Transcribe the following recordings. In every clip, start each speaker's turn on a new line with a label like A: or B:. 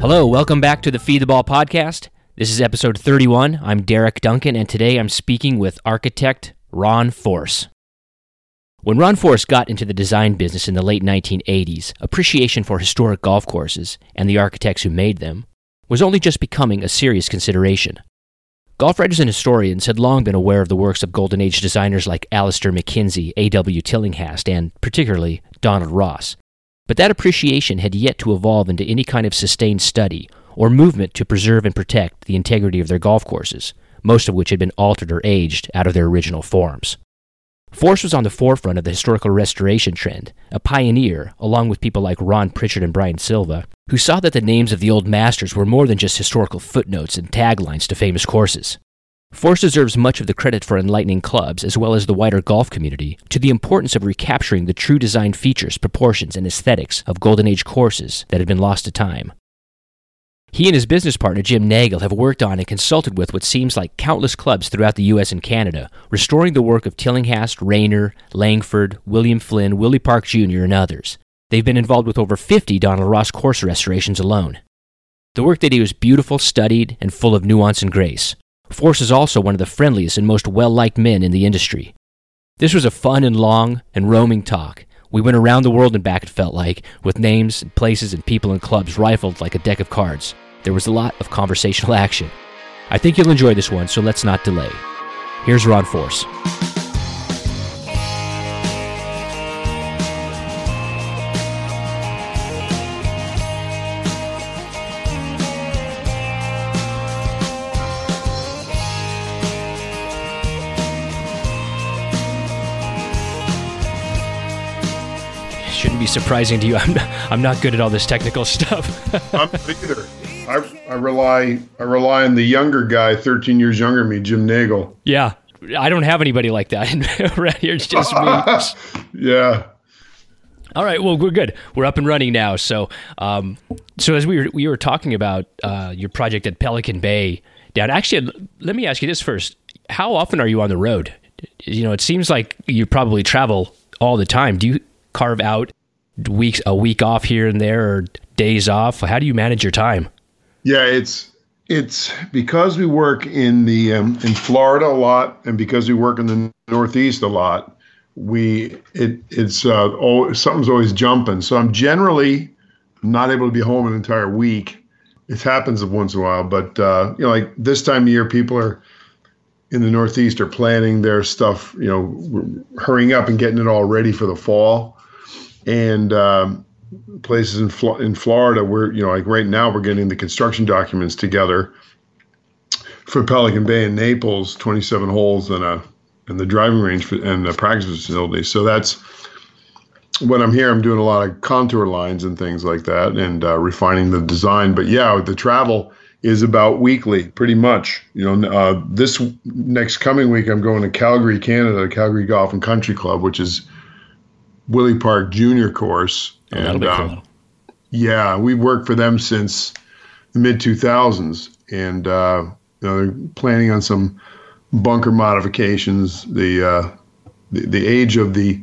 A: Hello, welcome back to the Feed the Ball podcast. This is episode 31. I'm Derek Duncan, and today I'm speaking with architect Ron Forse. When Ron Forse got into the design business in the late 1980s, appreciation for historic golf courses and the architects who made them was only just becoming a serious consideration. Golf writers and historians had long been aware of the works of Golden Age designers like Alister MacKenzie, A.W. Tillinghast, and particularly Donald Ross. But that appreciation had yet to evolve into any kind of sustained study or movement to preserve and protect the integrity of their golf courses, most of which had been altered or aged out of their original forms. Forse was on the forefront of the historical restoration trend, a pioneer, along with people like Ron Prichard and Brian Silva, who saw that the names of the old masters were more than just historical footnotes and taglines to famous courses. Forse deserves much of the credit for enlightening clubs, as well as the wider golf community, to the importance of recapturing the true design features, proportions, and aesthetics of Golden Age courses that had been lost to time. He and his business partner, Jim Nagle, have worked on and consulted with what seems like countless clubs throughout the U.S. and Canada, restoring the work of Tillinghast, Raynor, Langford, William Flynn, Willie Park Jr., and others. They've been involved with over 50 Donald Ross course restorations alone. The work they do is beautiful, studied, and full of nuance and grace. Forse is also one of the friendliest and most well liked men in the industry. This was a fun and long and roaming talk. We went around the world and back, it felt like, with names, and places, and people and clubs rifled like a deck of cards. There was a lot of conversational action. I think you'll enjoy this one, so let's not delay. Here's Ron Forse. Surprising to you. I'm not, I'm not good at all this technical stuff.
B: I'm either. I, I rely I rely on the younger guy, 13 years younger than me, Jim Nagle.
A: yeah, I don't have anybody like that right here. It's just me.
B: Yeah.
A: All right, well, we're good. We're up and running now. So, um, so as we were we were talking about uh, your project at Pelican Bay down. Actually, let me ask you this first: How often are you on the road? You know, it seems like you probably travel all the time. Do you carve out weeks a week off here and there, or days off? How do you manage your time?
B: Yeah, it's it's because we work in the um, in Florida a lot, and because we work in the Northeast a lot. We it it's uh, oh, something's always jumping. So I'm generally not able to be home an entire week. It happens once in a while, but uh, you know, like this time of year, people are in the Northeast are planning their stuff. You know, hurrying up and getting it all ready for the fall, and um, places in in Florida where you know like right now we're getting the construction documents together for Pelican Bay and Naples, 27 holes and a and the driving range for, and the practice facility. So that's when I'm here. I'm doing a lot of contour lines and things like that, and uh, refining the design. But yeah, the travel is about weekly, pretty much. You know, uh, this next coming week I'm going to Calgary, Canada, Calgary Golf and Country Club, which is Willie Park Junior course.
A: Oh,
B: and
A: cool.
B: yeah, we've worked for them since the mid 2000s, and uh, you know, they're planning on some bunker modifications. The, uh, the the age of the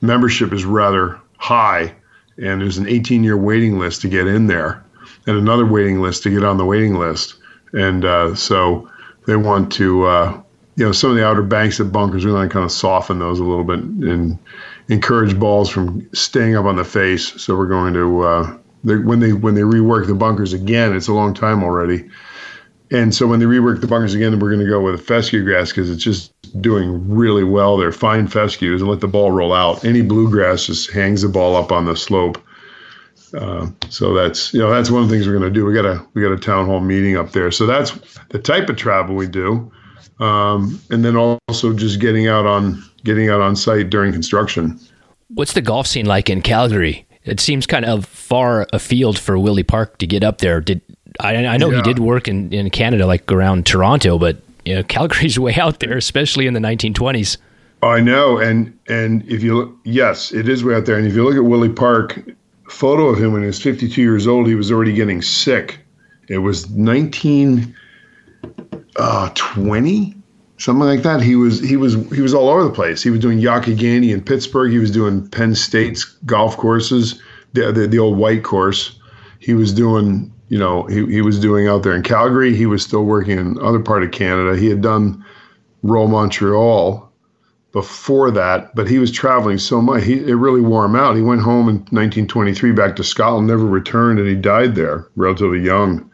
B: membership is rather high, and there's an 18 year waiting list to get in there, and another waiting list to get on the waiting list, and uh, so they want to. Uh, you know, some of the outer banks of bunkers, we want to kind of soften those a little bit and encourage balls from staying up on the face. So we're going to uh, they, when they when they rework the bunkers again, it's a long time already. And so when they rework the bunkers again, we're going to go with fescue grass because it's just doing really well. They're fine fescues and let the ball roll out. Any bluegrass just hangs the ball up on the slope. Uh, so that's you know that's one of the things we're going to do. We got a we got a town hall meeting up there. So that's the type of travel we do, um, and then also just getting out on getting out on site during construction.
A: What's the golf scene like in Calgary? It seems kind of far afield for Willie Park to get up there. Did I, I know he did work in, in Canada, like around Toronto, but you know, Calgary's way out there, especially in the 1920s.
B: I know, and and if you look, yes, it is way out there. And if you look at Willie Park, photo of him when he was 52 years old, he was already getting sick. It was 19 uh, 20, something like that. He was he was he was all over the place. He was doing Youghiogheny in Pittsburgh. He was doing Penn State's golf courses, the the, the old white course. He was doing you know, he, he was doing out there in Calgary. He was still working in other part of Canada. He had done Royal Montreal before that, but he was traveling so much. He, it really wore him out. He went home in 1923 back to Scotland, never returned, and he died there relatively young.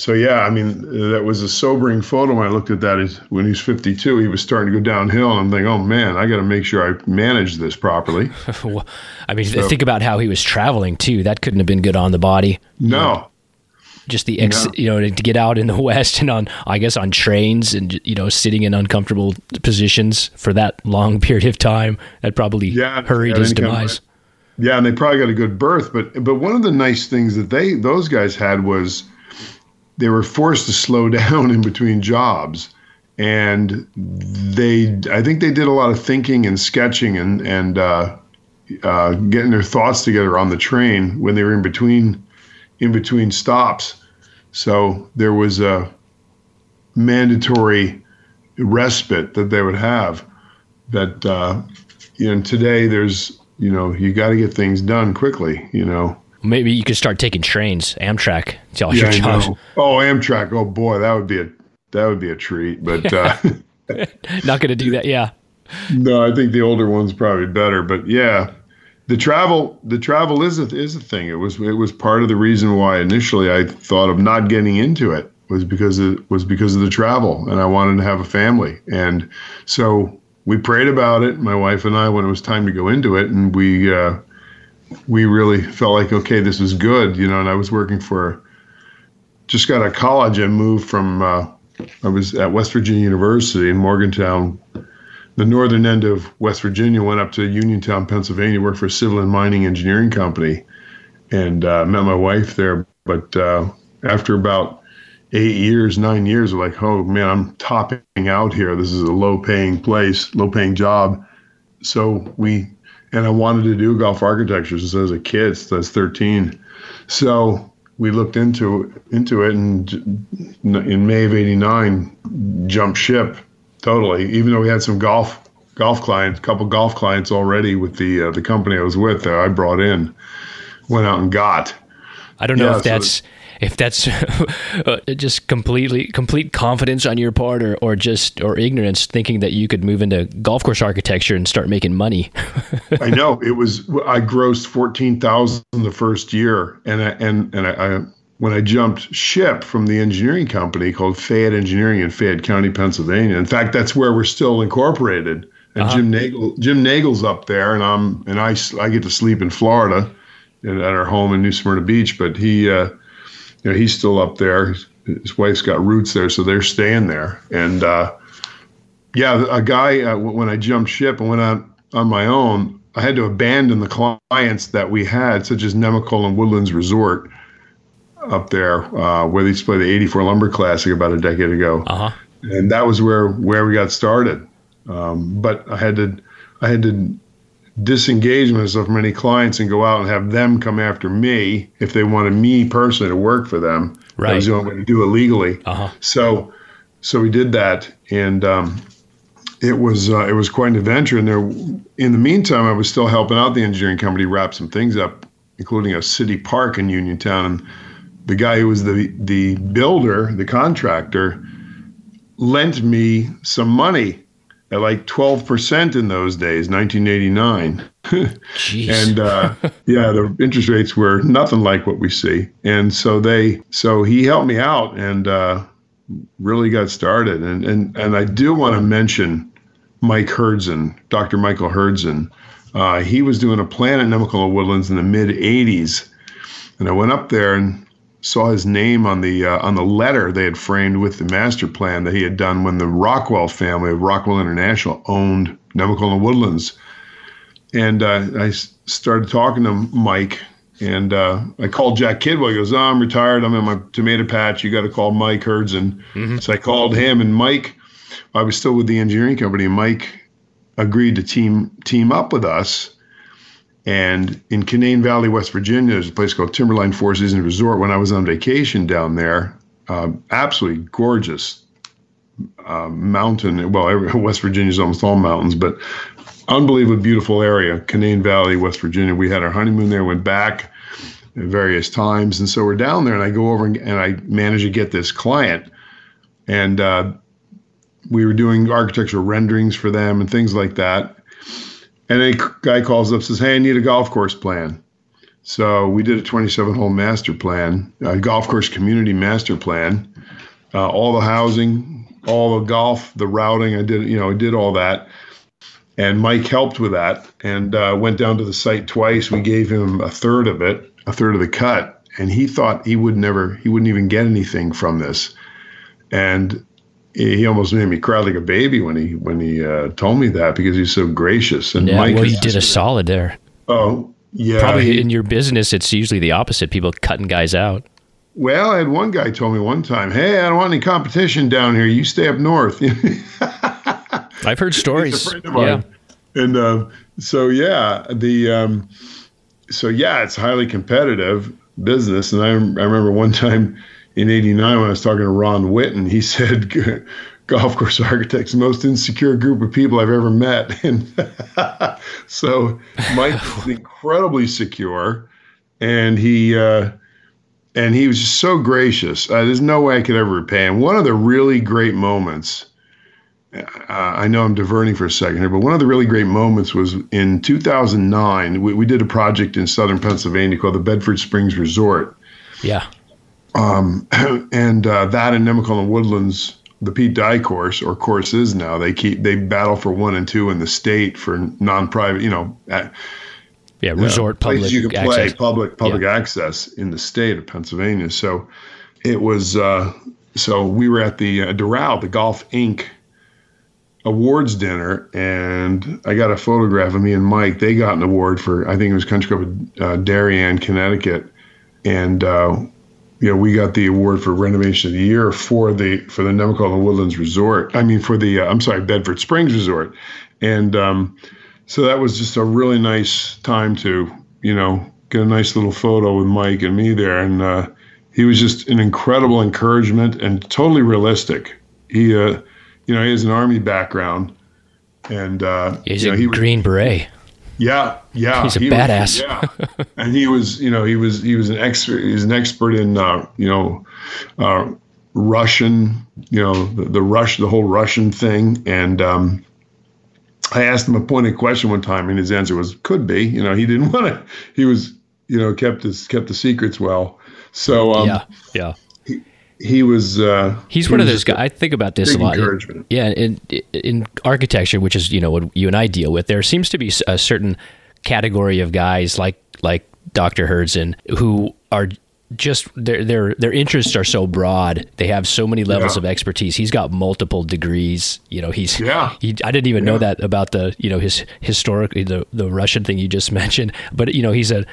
B: So yeah, I mean that was a sobering photo when I looked at that. When he was 52, he was starting to go downhill, and I'm thinking, oh man, I got to make sure I manage this properly.
A: well, I mean, so, think about how he was traveling too. That couldn't have been good on the body.
B: No,
A: just the ex, no. you know, to get out in the West and on, I guess, on trains and you know, sitting in uncomfortable positions for that long period of time, that probably yeah, hurried his demise.
B: yeah, and they probably got a good berth, but but one of the nice things that they those guys had was they were forced to slow down in between jobs. And they i think they did a lot of thinking and sketching and and uh, uh, getting their thoughts together on the train when they were in between in between stops. So there was a mandatory respite that they would have that uh, you know today there's you know you got to get things done quickly you know
A: Maybe you could start taking trains, Amtrak. All yeah, your jobs.
B: Oh, Amtrak. Oh boy, that would be a that would be a treat. But uh,
A: not going to do that. Yeah.
B: No, I think the older one's probably better. But yeah, the travel the travel is a is a thing. It was it was part of the reason why initially I thought of not getting into it was because it was because of the travel and I wanted to have a family. And so we prayed about it, my wife and I, when it was time to go into it, and we uh, we really felt like okay, this is good, you know. And I was working for, just got out of college and moved from. Uh, I was at West Virginia University in Morgantown, the northern end of West Virginia. Went up to Uniontown, Pennsylvania, worked for a civil and mining engineering company, and uh, met my wife there. But uh, after about eight years, nine years, like, oh man, I'm topping out here. This is a low paying place, low paying job. So we and I wanted to do golf architecture since I was a kid, since I was 13. So we looked into into it, and in May of '89, jumped ship totally. Even though we had some golf golf clients, a couple golf clients already with the uh, the company I was with, that I brought in, went out and got.
A: I don't know yeah, if that's so if that's uh, just completely complete confidence on your part or, or just or ignorance thinking that you could move into golf course architecture and start making money
B: i know it was i grossed 14000 the first year and I, and and I, I when I jumped ship from the engineering company called Fayette Engineering in Fayette County, Pennsylvania. In fact, that's where we're still incorporated. And uh-huh. Jim Nagle, Jim Nagle's up there, and I'm and I, I get to sleep in Florida, at our home in New Smyrna Beach. But he uh, you know, he's still up there. His wife's got roots there, so they're staying there. And uh, yeah, a guy uh, when I jumped ship and went out on my own, I had to abandon the clients that we had, such as Nemacolin Woodlands Resort up there, uh, where they used to play the '84 Lumber Classic about a decade ago.
A: Uh-huh.
B: And that was where where we got started. Um, but I had to I had to disengage of many clients and go out and have them come after me if they wanted me personally to work for them.
A: Right.
B: That was the only way to do it legally.
A: Uh-huh.
B: So, so we did that, and um, it was uh, it was quite an adventure. And there, in the meantime, I was still helping out the engineering company wrap some things up, including a city park in Uniontown. And the guy who was the the builder, the contractor, lent me some money at like 12% in those days, 1989. and uh, yeah, the interest rates were nothing like what we see. And so they, so he helped me out and uh, really got started. And, and, and I do want to mention Mike Hurdzan, Dr. Michael Hurdzan. Uh, he was doing a plan at Nemacolin Woodlands in the mid 80s. And I went up there and saw his name on the uh, on the letter they had framed with the master plan that he had done when the Rockwell family of Rockwell International owned Nemacolin Woodlands. And uh, I started talking to Mike, and uh, I called Jack Kidwell. He goes, oh, "I'm retired. I'm in my tomato patch. You got to call Mike Hurdzan." Mm-hmm. So I called him, and Mike. I was still with the engineering company. Mike agreed to team team up with us and in Canaan Valley, West Virginia, there's a place called Timberline Four Seasons Resort. When I was on vacation down there, uh, absolutely gorgeous uh, mountain. Well, West Virginia is almost all mountains, but unbelievably beautiful area. Canaan Valley, West Virginia. We had our honeymoon there. Went back at various times. And so we're down there, and I go over and, and I manage to get this client, and uh, we were doing architectural renderings for them and things like that. And a guy calls up says, "Hey, I need a golf course plan." So we did a 27 hole master plan, a golf course community master plan, uh, all the housing, all the golf, the routing. I did, you know, I did all that. And Mike helped with that and uh, went down to the site twice. We gave him a third of it, a third of the cut. And he thought he would never, he wouldn't even get anything from this. And he almost made me cry like a baby when he when he uh, told me that because he's so gracious.
A: And yeah, Mike well, you did a solid there.
B: Oh yeah,
A: probably he, in your business, it's usually the opposite. People cutting guys out.
B: Well, I had one guy told me one time, "Hey, I don't want any competition down here. You stay up north."
A: I've heard stories. Yeah,
B: and uh, so yeah, the um, so yeah, it's highly competitive business. And I, I remember one time in '89 when I was talking to Ron Whitten, he said, "Golf course architects, the most insecure group of people I've ever met." And so Mike is incredibly secure, and he. Uh, and he was just so gracious. Uh, there's no way I could ever repay him. One of the really great moments, uh, I know I'm diverting for a second here, but one of the really great moments was in 2009. We, we did a project in southern Pennsylvania called the Bedford Springs Resort.
A: Yeah.
B: Um, and uh, that and Nemacolin Woodlands, the Pete Dye course or courses now, they keep they battle for one and two in the state for non-private. You know, at,
A: yeah, resort uh, public
B: you can play access. public public yeah. access in the state of Pennsylvania. So it was uh, so we were at the uh, Doral, the Golf Inc. awards dinner, and I got a photograph of me and Mike. They got an award for I think it was Country Club uh, Darien, Connecticut, and uh, you know we got the award for renovation of the year for the for the Nemacolin Woodlands Resort. I mean for the uh, I'm sorry Bedford Springs Resort, and um, so that was just a really nice time to, you know, get a nice little photo with Mike and me there. And uh, he was just an incredible encouragement and totally realistic. He, uh, you know, he has an army background, and uh,
A: he's
B: you know,
A: a he green beret.
B: Yeah, yeah,
A: he's a he badass.
B: Was, yeah, and he was, you know, he was he was an expert. He's an expert in, uh, you know, uh, Russian, you know, the, the Rush, the whole Russian thing, and um, I asked him a pointed question one time, and his answer was "could be." You know, he didn't want to. He was, you know, kept his kept the secrets well. So um,
A: yeah, yeah.
B: He, was. Uh,
A: He's he one was of those guys. I think about this a lot. Yeah, in in architecture, which is you know what you and I deal with, there seems to be a certain category of guys like like Dr. Hurdzan who are just their their their interests are so broad. They have so many levels yeah. of expertise. He's got multiple degrees. You know, he's
B: yeah.
A: He, I didn't even yeah. know that about the you know his historically the the Russian thing you just mentioned. But you know, he's a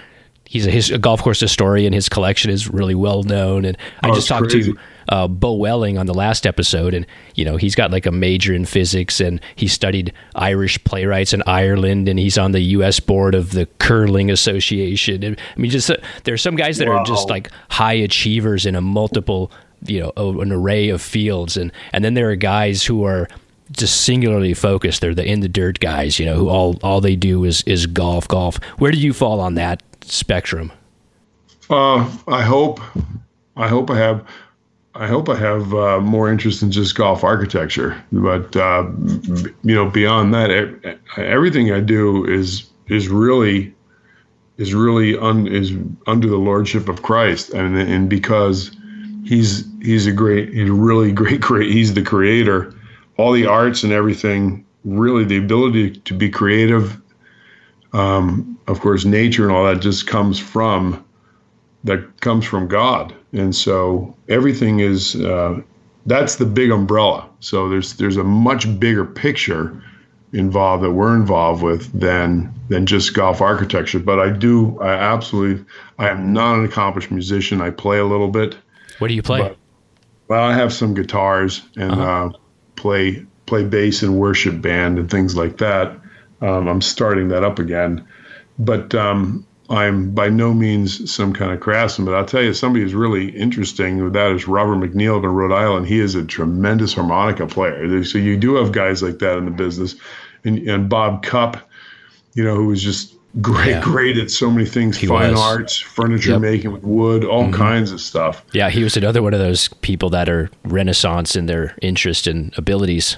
A: he's a, his, a golf course historian. His collection is really well known. And I oh, just talked crazy. to uh, Bo Welling on the last episode, and you know he's got like a major in physics, and he studied Irish playwrights in Ireland, and he's on the U.S. board of the Curling Association. And, I mean, just uh, there's some guys that wow. are just like high achievers in a multiple, you know, an array of fields, and and then there are guys who are just singularly focused. They're the in the dirt guys, you know, who all all they do is is golf, golf. Where do you fall on that spectrum?
B: Uh, I hope, I hope I have I hope I have uh, more interest in just golf architecture, but uh, you know, beyond that, everything I do is is really is really un, is under the lordship of Christ, and and because he's he's a great, he's a really great, great. He's the creator. All the arts and everything, really, the ability to be creative. Um, of course, nature and all that just comes from that comes from God and so everything is uh, that's the big umbrella. So there's there's a much bigger picture involved that we're involved with than than just golf architecture. But I do I absolutely I am not an accomplished musician. I play a little bit.
A: What do you play? But,
B: well, I have some guitars and uh-huh. uh, play play bass in worship band and things like that. Um, I'm starting that up again, but um, I'm by no means some kind of craftsman, but I'll tell you, somebody who's really interesting with that is Robert McNeil in Rhode Island. He is a tremendous harmonica player. So you do have guys like that in the business. And, and Bob Cupp, you know, who was just great,
A: Yeah.
B: great at so many things:
A: He
B: fine
A: was.
B: arts, furniture
A: Yep.
B: making with wood, all
A: Mhm.
B: kinds of stuff.
A: Yeah, he was another one of those people that are renaissance in their interest and abilities.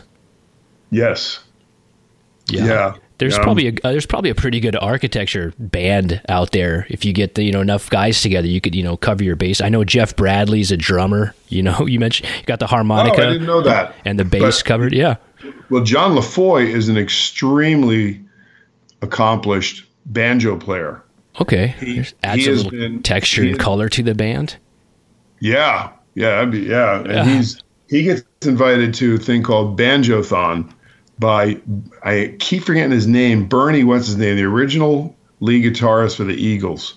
B: Yes. Yeah.
A: There's
B: Um,
A: probably a uh, there's probably a pretty good architecture band out there. If you get the you know enough guys together, you could you know cover your bass. I know Jeff Bradley's a drummer. You know, you mentioned you got the
B: Oh,
A: harmonica
B: I didn't know that.
A: and the bass
B: But-
A: covered. Yeah,
B: Well, John LaFoy is an extremely accomplished banjo player.
A: okay.
B: He-
A: adds
B: he
A: a little
B: been-
A: texture and color to the band.
B: Yeah, yeah, be, yeah.
A: Yeah.
B: He's he gets invited to a thing called Banjothon by I keep forgetting his name. Bernie, what's his name? The original lead guitarist for the Eagles,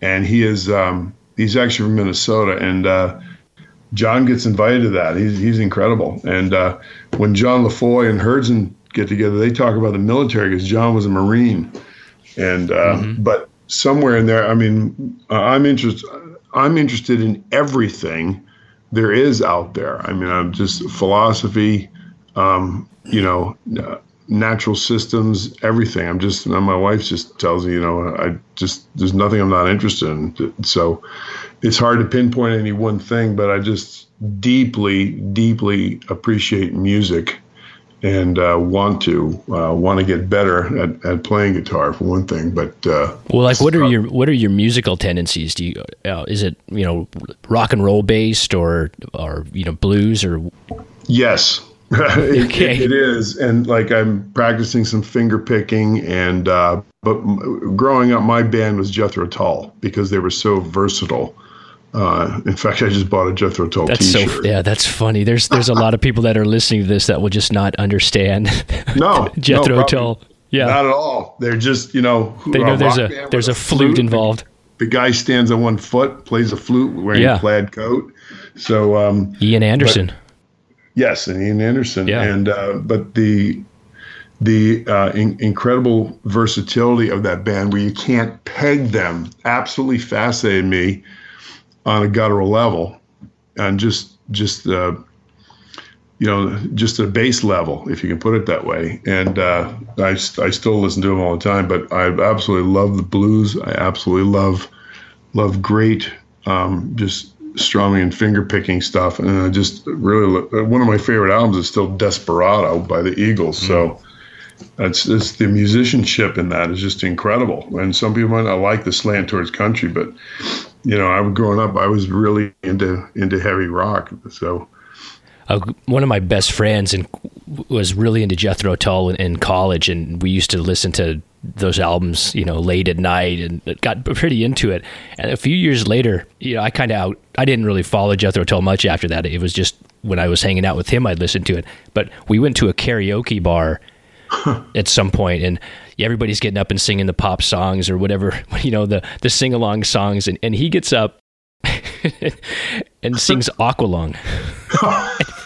B: and he is um, he's actually from Minnesota. And uh, John gets invited to that. He's he's incredible. And uh, when John LaFoy and Hurdzan get together, they talk about the military because John was a Marine. And uh, but somewhere in there, I mean, uh, I'm interested. I'm interested in everything there is out there. I mean, I'm just philosophy, um, you know, uh, natural systems, everything. I'm just, my wife just tells me, you know, I just, there's nothing I'm not interested in. So it's hard to pinpoint any one thing, but I just deeply, deeply appreciate music and uh, want to uh, want to get better at, at playing guitar for one thing. But uh,
A: Well, like, what are your what are your musical tendencies? Do you uh, is it you know rock and roll based or or you know blues or
B: Yes, it,
A: Okay.
B: it is, and like I'm practicing some finger picking, and uh, but m- growing up, my band was Jethro Tull because they were so versatile. Uh, in fact, I just bought a Jethro Tull
A: that's so
B: T-shirt.
A: yeah that's funny. There's there's a lot of people that are listening to this that will just not understand
B: No,
A: Jethro
B: no,
A: Tull. Yeah,
B: Not at all. They're just you know
A: they know there's a there's a
B: with
A: flute involved.
B: The guy stands on one foot, plays a flute, wearing
A: Yeah.
B: a plaid coat. So um,
A: Ian Anderson.
B: Yes, and Ian Anderson.
A: Yeah.
B: And uh, but the the uh, in, incredible versatility of that band, where you can't peg them, absolutely fascinated me on a guttural level, and just just uh, you know just a base level, if you can put it that way. And uh, I I still listen to them all the time, but I absolutely love the blues. I absolutely love love great um, just strumming and finger picking stuff and i just really one of my favorite albums is still desperado by the eagles so that's it's the musicianship in that is just incredible and some people might not like the slant towards country but you know i was growing up i was really into into heavy rock so
A: uh, one of my best friends and was really into Jethro Tull in, in college, and we used to listen to those albums, you know, late at night, and got pretty into it. And a few years later, you know, I kind of out. I didn't really follow Jethro Tull much after that. It was just when I was hanging out with him, I'd listen to it. But we went to a karaoke bar at some point, and everybody's getting up and singing the pop songs or whatever, you know, the the sing along songs, and, and he gets up and sings Aqualung.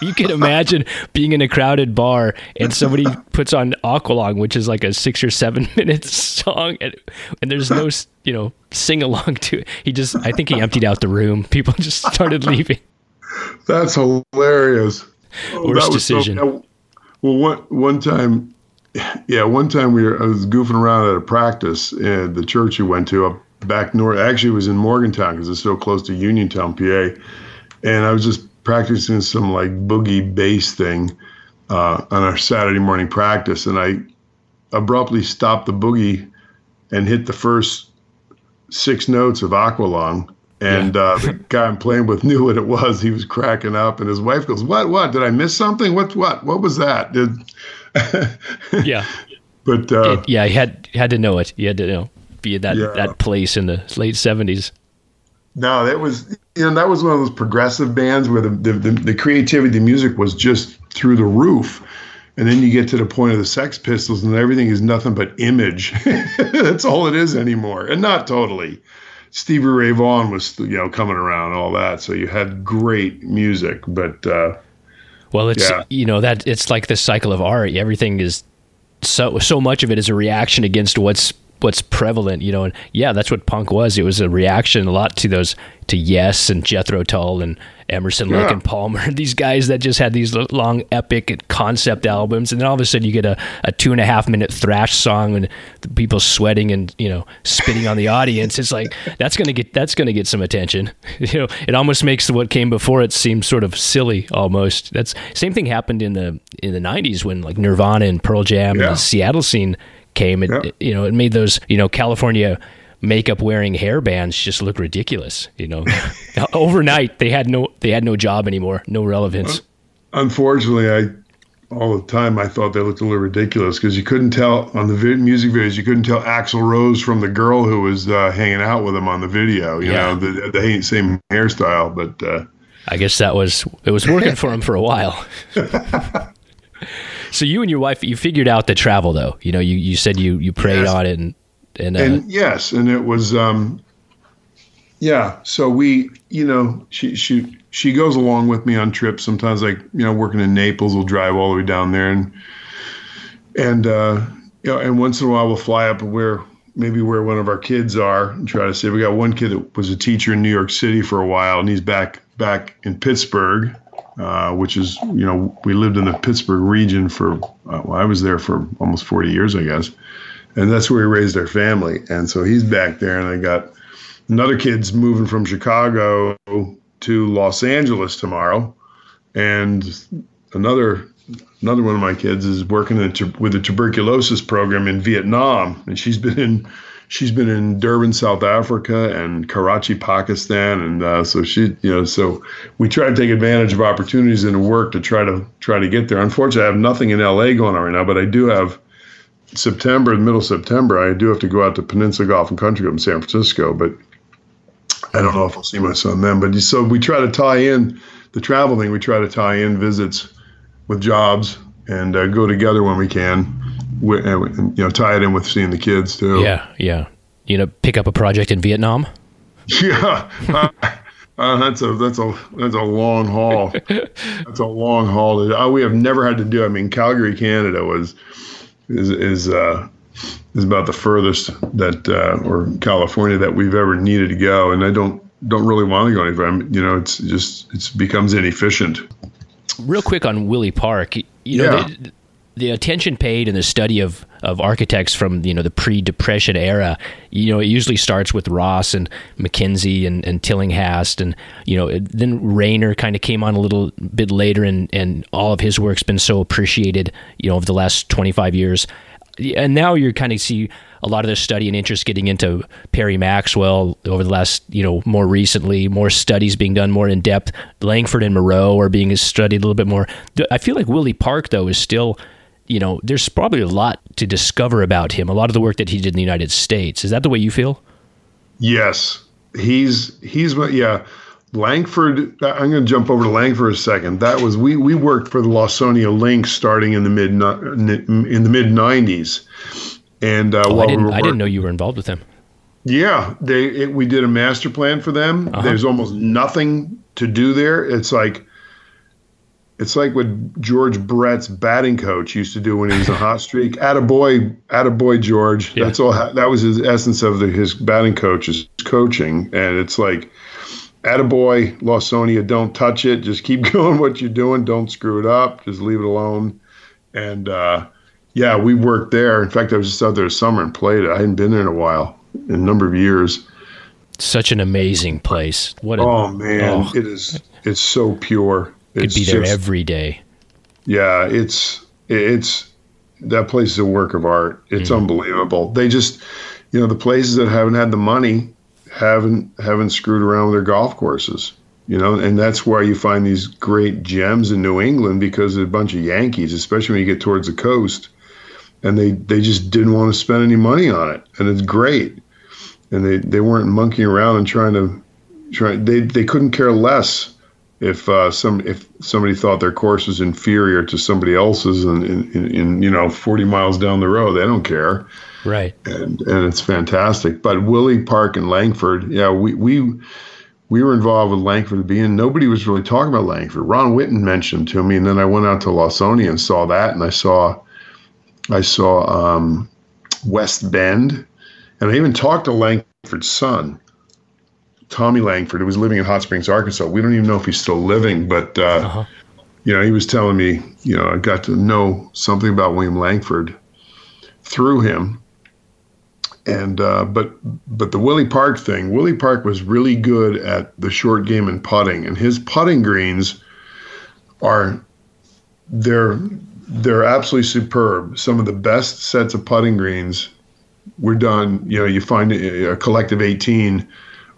A: you can imagine being in a crowded bar and somebody puts on Aqualung, which is like a six or seven minute song, and, and there's no, you know, sing along to it. He just, I think he emptied out the room. People just started leaving.
B: that's hilarious
A: Worst
B: that was so-
A: decision.
B: well one one time yeah one time we were i was goofing around at a practice in the church we went to up back north actually it was in morgantown because it's so close to uniontown pa and i was just practicing some like boogie bass thing uh, on our saturday morning practice and i abruptly stopped the boogie and hit the first six notes of aqualung and uh, the guy I'm playing with knew what it was. He was cracking up, and his wife goes, "What? What? Did I miss something? What? What? What was that?" Did,
A: Yeah.
B: but uh,
A: It- yeah. He had, had to know it. He had to know, be at that,
B: Yeah.
A: that place in the late 70s.
B: no, that was you know that was one of those progressive bands where the the, the, the creativity, the music was just through the roof. And then you get to the point of the Sex Pistols, and everything is nothing but image. That's all it is anymore, and not totally. Stevie Ray Vaughan was, you know, coming around, all that. So you had great music, but uh,
A: Well, it's
B: Yeah.
A: you know that it's like the cycle of art. Everything is so so much of it is a reaction against what's what's prevalent, you know. And yeah, that's what punk was. It was a reaction a lot to those to Yes and Jethro Tull and Emerson, Lake and Palmer. These guys that just had these long epic concept albums, and then all of a sudden you get a, a two and a half minute thrash song and the people sweating and you know spitting on the audience. It's like that's gonna get that's gonna get some attention. You know, it almost makes what came before it seem sort of silly almost. That's same thing happened in the in the '90s when like Nirvana and Pearl Jam
B: Yeah.
A: and the Seattle scene came. It,
B: Yeah.
A: it- you know it made those you know California makeup wearing hair bands just look ridiculous. You know, overnight they had no they had no job anymore, no relevance.
B: Unfortunately, I all the time I thought they looked a little ridiculous because you couldn't tell on the vid- music videos. You couldn't tell Axl Rose from the girl who was uh, hanging out with him on the video. You
A: Yeah.
B: know, the, the same hairstyle, but uh,
A: I guess that was it was working for him for a while. so you and your wife, you figured out the travel though. You know, you, you said you you prayed
B: Yes.
A: on it and and, uh,
B: and yes, and it was um, yeah. So we, you know, she she she goes along with me on trips. Sometimes, like you know, working in Naples, we'll drive all the way down there, and and uh, you know, and once in a while we'll fly up where maybe where one of our kids are and try to see. We got one kid that was a teacher in New York City for a while, and he's back back in Pittsburgh. Uh, which is, you know, we lived in the Pittsburgh region for, uh, well, I was there for almost 40 years, I guess. And that's where he raised our family. And so he's back there, and I got another kid's moving from Chicago to Los Angeles tomorrow, and another another one of my kids is working in, with the tuberculosis program in Vietnam, and she's been in she's been in Durban, South Africa, and Karachi, Pakistan, and uh, so she, you know, so we try to take advantage of opportunities in work to try to try to get there. Unfortunately, I have nothing in LA going on right now, but I do have September, middle September, I do have to go out to Peninsula Golf and Country Club in San Francisco, but I don't know if I'll see my son then. But so we try to tie in the travel thing. We try to tie in visits with jobs and uh, go together when we can. And, and, you know, tie it in with seeing the kids too.
A: yeah, yeah. You know, pick up a project in Vietnam.
B: Yeah. Uh, uh, that's a that's a that's a long haul. That's a long haul. to- Uh, we have never had to do. I mean, Calgary, Canada was is is uh, is about the furthest that uh, or California that we've ever needed to go, and I don't don't really want to go any further. You know, it's just it becomes inefficient.
A: Real quick on Willie Park, you know,
B: Yeah.
A: the, the attention paid in the study of, of architects from you know the pre-depression era, you know, it usually starts with Ross and MacKenzie and, and Tillinghast, and you know, it- then Raynor kind of came on a little bit later, and and all of his work's been so appreciated, you know, over the last 25 years, and now you're kind of see a lot of the study and interest getting into Perry Maxwell over the last, you know, more recently, more studies being done more in depth. Langford and Moreau are being studied a little bit more. I feel like Willie Park though is still, you know, there's probably a lot to discover about him. A lot of the work that he did in the United States. Is that the way you feel?
B: Yes, he's he's yeah. Langford. I'm going to jump over to Langford a second. That was we we worked for the Lawsonia Link starting in the mid in the mid '90s, and uh,
A: Oh, I
B: we
A: didn't.
B: were
A: I didn't know you were involved with him.
B: Yeah, they it, we did a master plan for them.
A: Uh-huh.
B: There's almost nothing to do there. It's like it's like what George Brett's batting coach used to do when he was a hot streak. Attaboy, attaboy, George.
A: Yeah.
B: That's all. That was his essence of the, his batting coach's coaching, and it's like, attaboy, Lawsonia, don't touch it. Just keep going what you're doing. Don't screw it up. Just leave it alone. And uh, yeah, we worked there. In fact, I was just out there this summer and played it. I hadn't been there in a while, in a number of years.
A: Such an amazing place. What a,
B: Oh man,
A: Oh.
B: it is. It's so pure.
A: Could
B: It's
A: be there
B: just-
A: every day.
B: yeah, it's it's that place is a work of art. It's mm-hmm. unbelievable. They just, you know, the places that haven't had the money haven't haven't screwed around with their golf courses. You know, and that's why you find these great gems in New England because there's a bunch of Yankees, especially when you get towards the coast, and they they just didn't want to spend any money on it, and it's great. And they they weren't monkeying around and trying to try. They they couldn't care less if uh, some if somebody thought their course was inferior to somebody else's in, in, you know 40 miles down the road they don't care.
A: Right.
B: and and it's fantastic. But Willie Park and Langford yeah we we we were involved with Langford beginning nobody was really talking about Langford. Ron Whitten mentioned to me and then I went out to Lawsonia and saw that and I saw I saw um, West Bend. And I even talked to Langford's son, Tommy Langford, who was living in Hot Springs, Arkansas. We don't even know if he's still living, but uh, uh-huh. you know, he was telling me, you know, I got to know something about William Langford through him. And uh, but but the Willie Park thing, Willie Park was really good at the short game and putting, and his putting greens are they're they're absolutely superb. Some of the best sets of putting greens were done. You know, you find a, a collective 18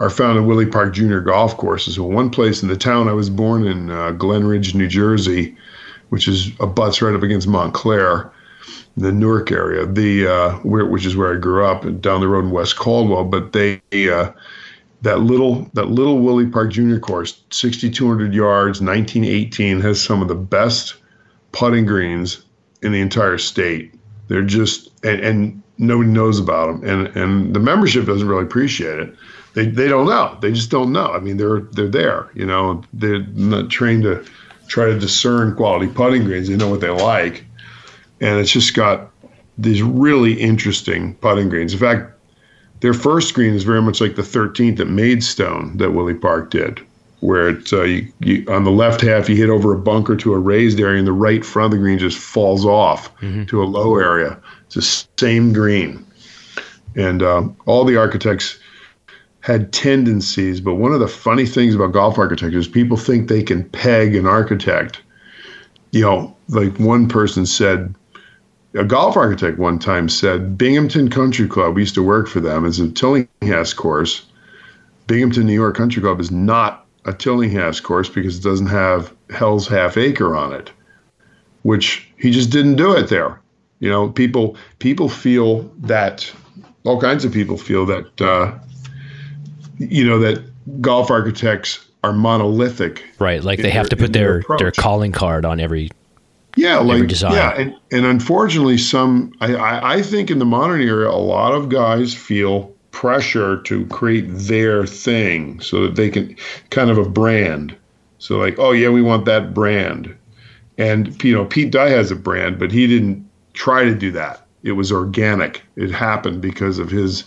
B: are found at Willie Park Junior Golf Courses. Well, one place in the town I was born in, uh, Glen Ridge, New Jersey, which is a butts right up against Montclair, the Newark area, the uh, where, which is where I grew up, and down the road in West Caldwell. But they uh, that little that little Willie Park Junior course, 6,200 yards, 1918, has some of the best putting greens in the entire state. They're just and, and nobody knows about them, and and the membership doesn't really appreciate it they, they don't know. They just don't know. I mean, they're they're there. You know, they're not trained to try to discern quality putting greens. They know what they like, and it's just got these really interesting putting greens. In fact, their first green is very much like the 13th at Maidstone that Willie Park did, where it's uh, you, you, on the left half you hit over a bunker to a raised area, and the right front of the green just falls off mm-hmm. to a low area. It's the same green, and uh, all the architects had tendencies. But one of the funny things about golf architecture is people think they can peg an architect. You know, like one person said, a golf architect one time said, Binghamton Country Club, we used to work for them as a Tillinghast course. Binghamton, New York Country Club is not a Tillinghast course because it doesn't have Hell's Half Acre on it, which he just didn't do it there. You know, people people feel that all kinds of people feel that uh, you know that golf architects are monolithic.
A: Right, like they have to put their their, their, calling card on every
B: yeah, every like design. yeah, and and unfortunately, some I, I I think in the modern era, a lot of guys feel pressure to create their thing so that they can kind of a brand. So like, oh yeah, we want that brand, and you know Pete Dye has a brand, but he didn't try to do that. It was organic. It happened because of his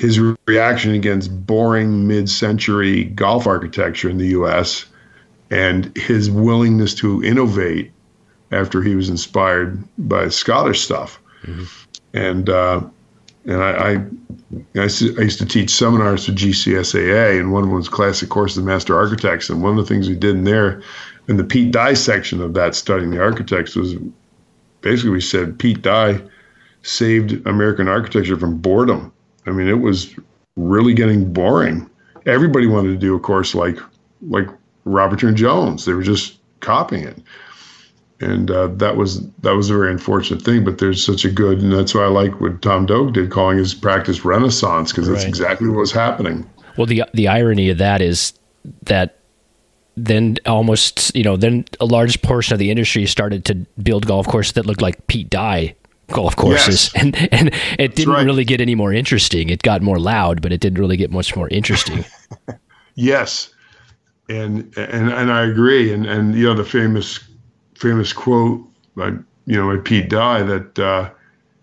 B: his reaction against boring mid-century golf architecture in the U.S. and his willingness to innovate after he was inspired by Scottish stuff. Mm-hmm. And uh, and I, I, I, used to teach seminars to GCSAA, and one of them was classic course of master architects. And one of the things we did in there, in the Pete Dye section of that, studying the architects, was basically we said Pete Dye saved American architecture from boredom I mean, it was really getting boring. Everybody wanted to do a course like like Robert Trent Jones. They were just copying it, and uh, that was that was a very unfortunate thing. But there's such a good, and that's why I like what Tom Doak did, calling his practice Renaissance, because that's right. exactly what was happening.
A: Well, the the irony of that is that then almost you know then a large portion of the industry started to build golf courses that looked like Pete Dye golf courses, yes. and and it didn't right. really get any more interesting. It got more loud, but it didn't really get much more interesting.
B: yes, and and and I agree. And and you know the famous famous quote by you know by Pete Dye that. Uh,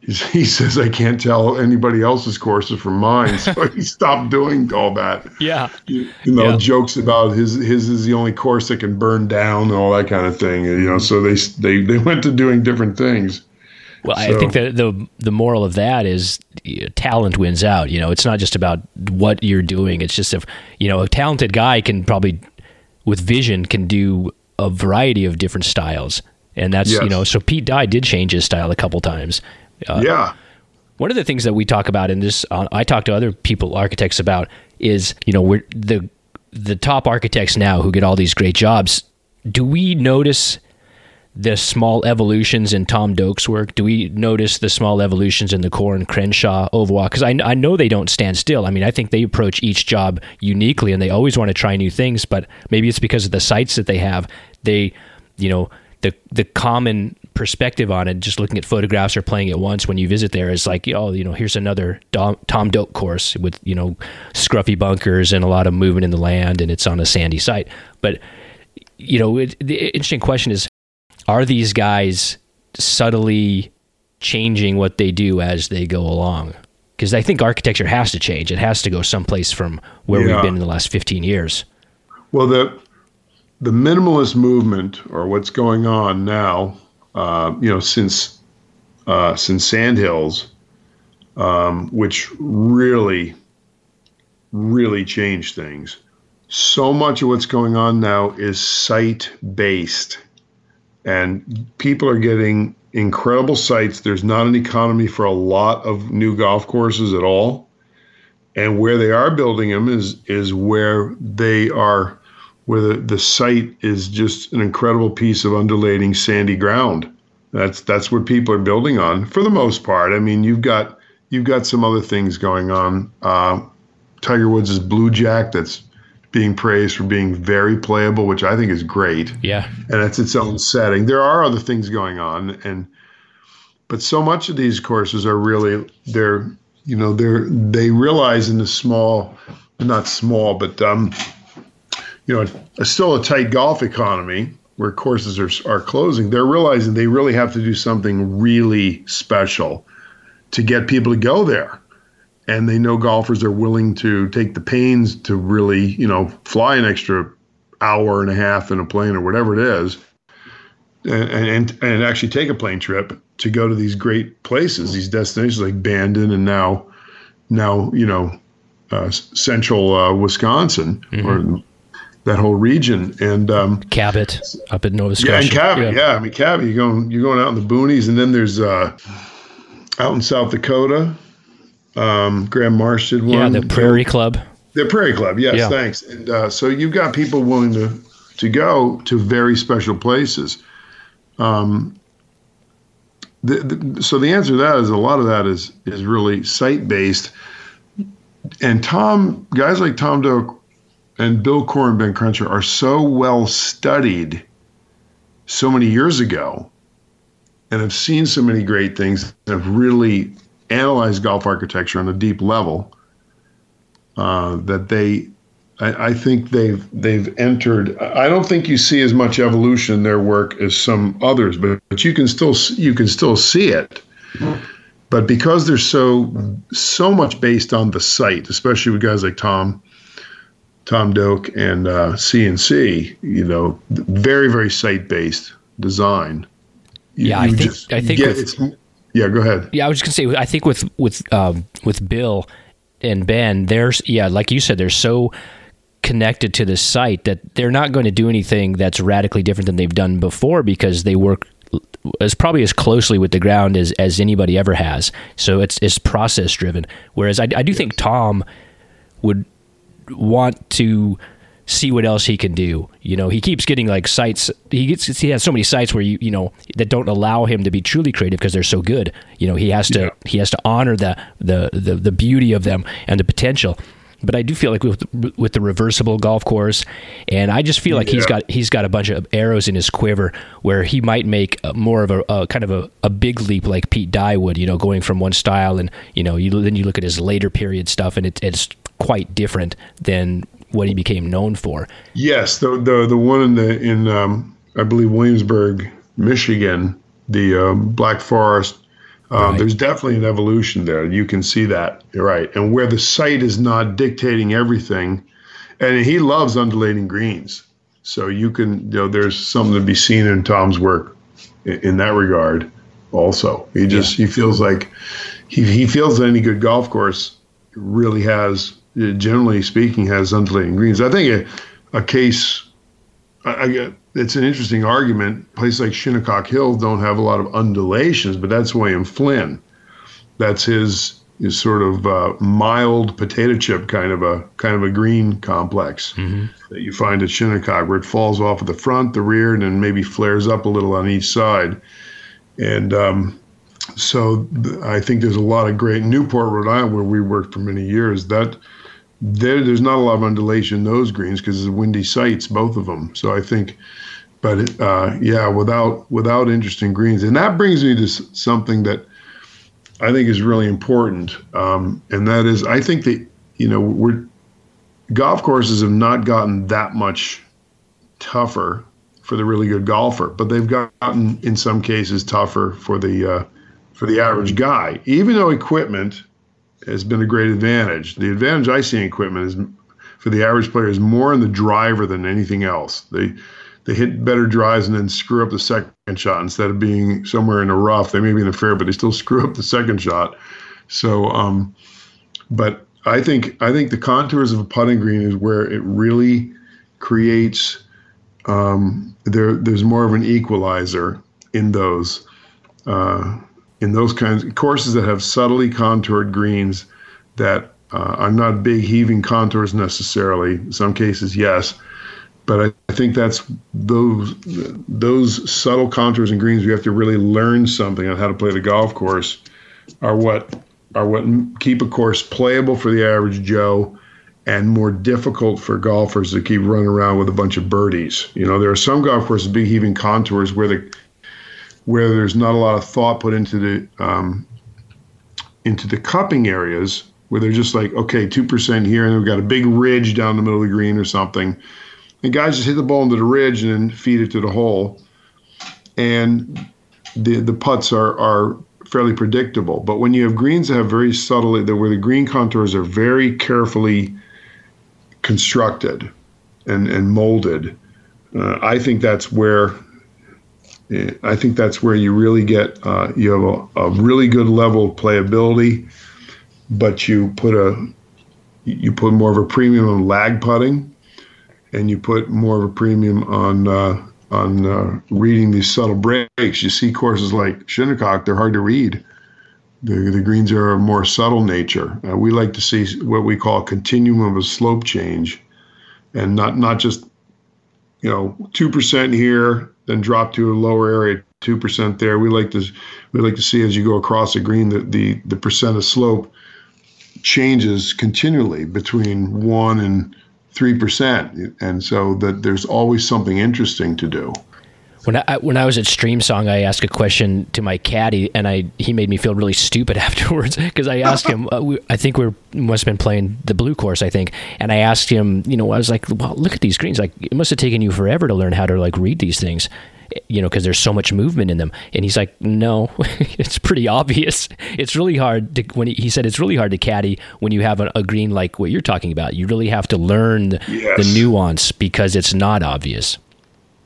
B: he says I can't tell anybody else's courses from mine, so he stopped doing all that.
A: Yeah,
B: you, you know, yeah. jokes about his his is the only course that can burn down and all that kind of thing. You know, so they they they went to doing different things.
A: Well, so, I think that the the moral of that is talent wins out. You know, it's not just about what you're doing. It's just if you know a talented guy can probably with vision can do a variety of different styles, and that's yes. you know. So Pete Dye did change his style a couple times.
B: Uh, yeah.
A: One of the things that we talk about in this, uh, I talk to other people, architects about, is you know we're the the top architects now who get all these great jobs. Do we notice the small evolutions in Tom Doak's work? Do we notice the small evolutions in the Coore Crenshaw Oval? Because I, I know they don't stand still. I mean, I think they approach each job uniquely and they always want to try new things, but maybe it's because of the sites that they have. They, you know, the the common perspective on it, just looking at photographs or playing it once when you visit there is like, oh, you know, here's another Tom Doak course with, you know, scruffy bunkers and a lot of movement in the land and it's on a sandy site. But, you know, it, the interesting question is are these guys subtly changing what they do as they go along? Because I think architecture has to change. It has to go someplace from where
B: Yeah.
A: we've been in the last 15 years.
B: Well, the the minimalist movement, or what's going on now, uh, you know, since uh, since Sandhills, um, which really, really changed things. So much of what's going on now is site based, and people are getting incredible sites. There's not an economy for a lot of new golf courses at all, and where they are building them is is where they are where the, the site is just an incredible piece of undulating sandy ground. That's that's what people are building on for the most part. I mean, you've got you've got some other things going on. Uh, Tiger Woods' Bluejack that's being praised for being very playable, which I think is great,
A: Yeah.
B: and it's its own setting. There are other things going on, and but so much of these courses are really they're you know they're they realize in the small, not small, but um, you know, a, still a tight golf economy where courses are, are closing, they're realizing they really have to do something really special to get people to go there. And they know golfers are willing to take the pains to really, you know, fly an extra hour and a half in a plane or whatever it is, and and, and actually take a plane trip to go to these great places, these destinations like Bandon and now, now you know, uh, central uh, Wisconsin or that whole region. And um,
A: Cabot up in Nova Scotia.
B: yeah, and Cabot, yeah. I mean Cabot, you're going you're going out in the boonies, and then there's uh, out in South Dakota. Um, Graham Marsh did one.
A: Yeah, the Prairie Club.
B: The Prairie Club, yes,
A: Yeah.
B: thanks. And uh, so you've got people willing to to go to very special places. Um, the, the, so the answer to that is a lot of that is is really site based. And Tom, guys like Tom Doak and Bill Coore and Ben Crenshaw are so well studied so many years ago and have seen so many great things and have really analyzed golf architecture on a deep level uh, that they I, I think they've they've entered I don't think you see as much evolution in their work as some others but, but you can still you can still see it. But because they're so so much based on the site especially with guys like Tom Tom Doak and uh, CNC you know very very site based design You-
A: Yeah, I think- I think
B: get-
A: with-
B: it's yeah go ahead
A: Yeah, I was just gonna say. I think with with um, with Bill and Ben, there's yeah, like you said, they're so connected to the site that they're not going to do anything that's radically different than they've done before because they work as probably as closely with the ground as, as anybody ever has. So it's it's process driven. Whereas I, I do think Tom would want to see what else he can do. You know, he keeps getting like sites. He gets he has so many sites where you you know that don't allow him to be truly creative because they're so good. You know, he has to
B: Yeah.
A: he has to honor the, the the the beauty of them and the potential. But I do feel like with with the reversible golf course, and I just feel like he's got he's got a bunch of arrows in his quiver where he might make more of a, a kind of a, a big leap like Pete Dye would, you know, going from one style and you know you then you look at his later period stuff and it, it's quite different than what he became known for.
B: Yes, the the the one in the in um, I believe Williamsburg, Michigan, the um, Black Forest. Um,
A: Right.
B: There's definitely an evolution there. You can see that. You're right. And where the site is not dictating everything, and he loves undulating greens, so you can you know there's something to be seen in Tom's work in, in that regard. Also, he just he feels like he he feels that any good golf course really has, generally speaking, has undulating greens. I think a, a case, I, I get, it's an interesting argument. Places like Shinnecock Hills don't have a lot of undulations, but that's William Flynn. That's his, his sort of uh, mild potato chip kind of a kind of a green complex that you find at Shinnecock, where it falls off at the front, the rear, and then maybe flares up a little on each side. And um, so I think there's a lot of great Newport, Rhode Island, where we worked for many years. That there, there's not a lot of undulation in those greens because it's windy sites, both of them. So I think, but uh, yeah, without without interesting greens, and that brings me to something that I think is really important, um, and that is I think that you know we're golf courses have not gotten that much tougher for the really good golfer, but they've gotten in some cases tougher for the uh, for the average guy. Even though equipment has been a great advantage. The advantage I see in equipment is for the average player is more in the driver than anything else. They they hit better drives and then screw up the second shot instead of being somewhere in the rough. They may be in the fair, but they still screw up the second shot. So, um, but I think I think the contours of a putting green is where it really creates. Um, there, there's more of an equalizer in those, uh, in those kinds of courses that have subtly contoured greens that uh, are not big heaving contours necessarily. In some cases, yes, but I, I think that's those those subtle contours and greens. We have to really learn something on how to play the golf course. Are what are what keep a course playable for the average Joe and more difficult for golfers to keep running around with a bunch of birdies. You know, there are some golf courses, big heaving contours, where the where there's not a lot of thought put into the um, into the cupping areas, where they're just like, okay, two percent here, and we've got a big ridge down the middle of the green or something, and guys just hit the ball into the ridge and then feed it to the hole, and the the putts are are fairly predictable. But when you have greens that have very subtly, that where the green contours are very carefully constructed and and molded, uh, I think that's where. I think that's where you really get uh, you have a, a really good level of playability, but you put a you put more of a premium on lag putting, and you put more of a premium on uh, on uh, reading these subtle breaks. You see courses like Shinnecock; they're hard to read. The, the greens are of more subtle nature. Uh, we like to see what we call a continuum of a slope change, and not not just you know two percent here, then drop to a lower area, two percent there. We like to we like to see as you go across the green that the the percent of slope changes continually between one and three percent, and so that there's always something interesting to do.
A: When I when I was at Streamsong, I asked a question to my caddy, and I he made me feel really stupid afterwards because I asked him. Uh, we, I think we must have been playing the blue course, I think, and I asked him. You know, I was like, "Well, look at these greens. Like, it must have taken you forever to learn how to like read these things." you know, because there's so much movement in them. And he's like, no, it's pretty obvious. It's really hard to, when he, he, said it's really hard to caddy when you have a, a, green like what you're talking about. You really have to learn yes. the nuance because it's not obvious.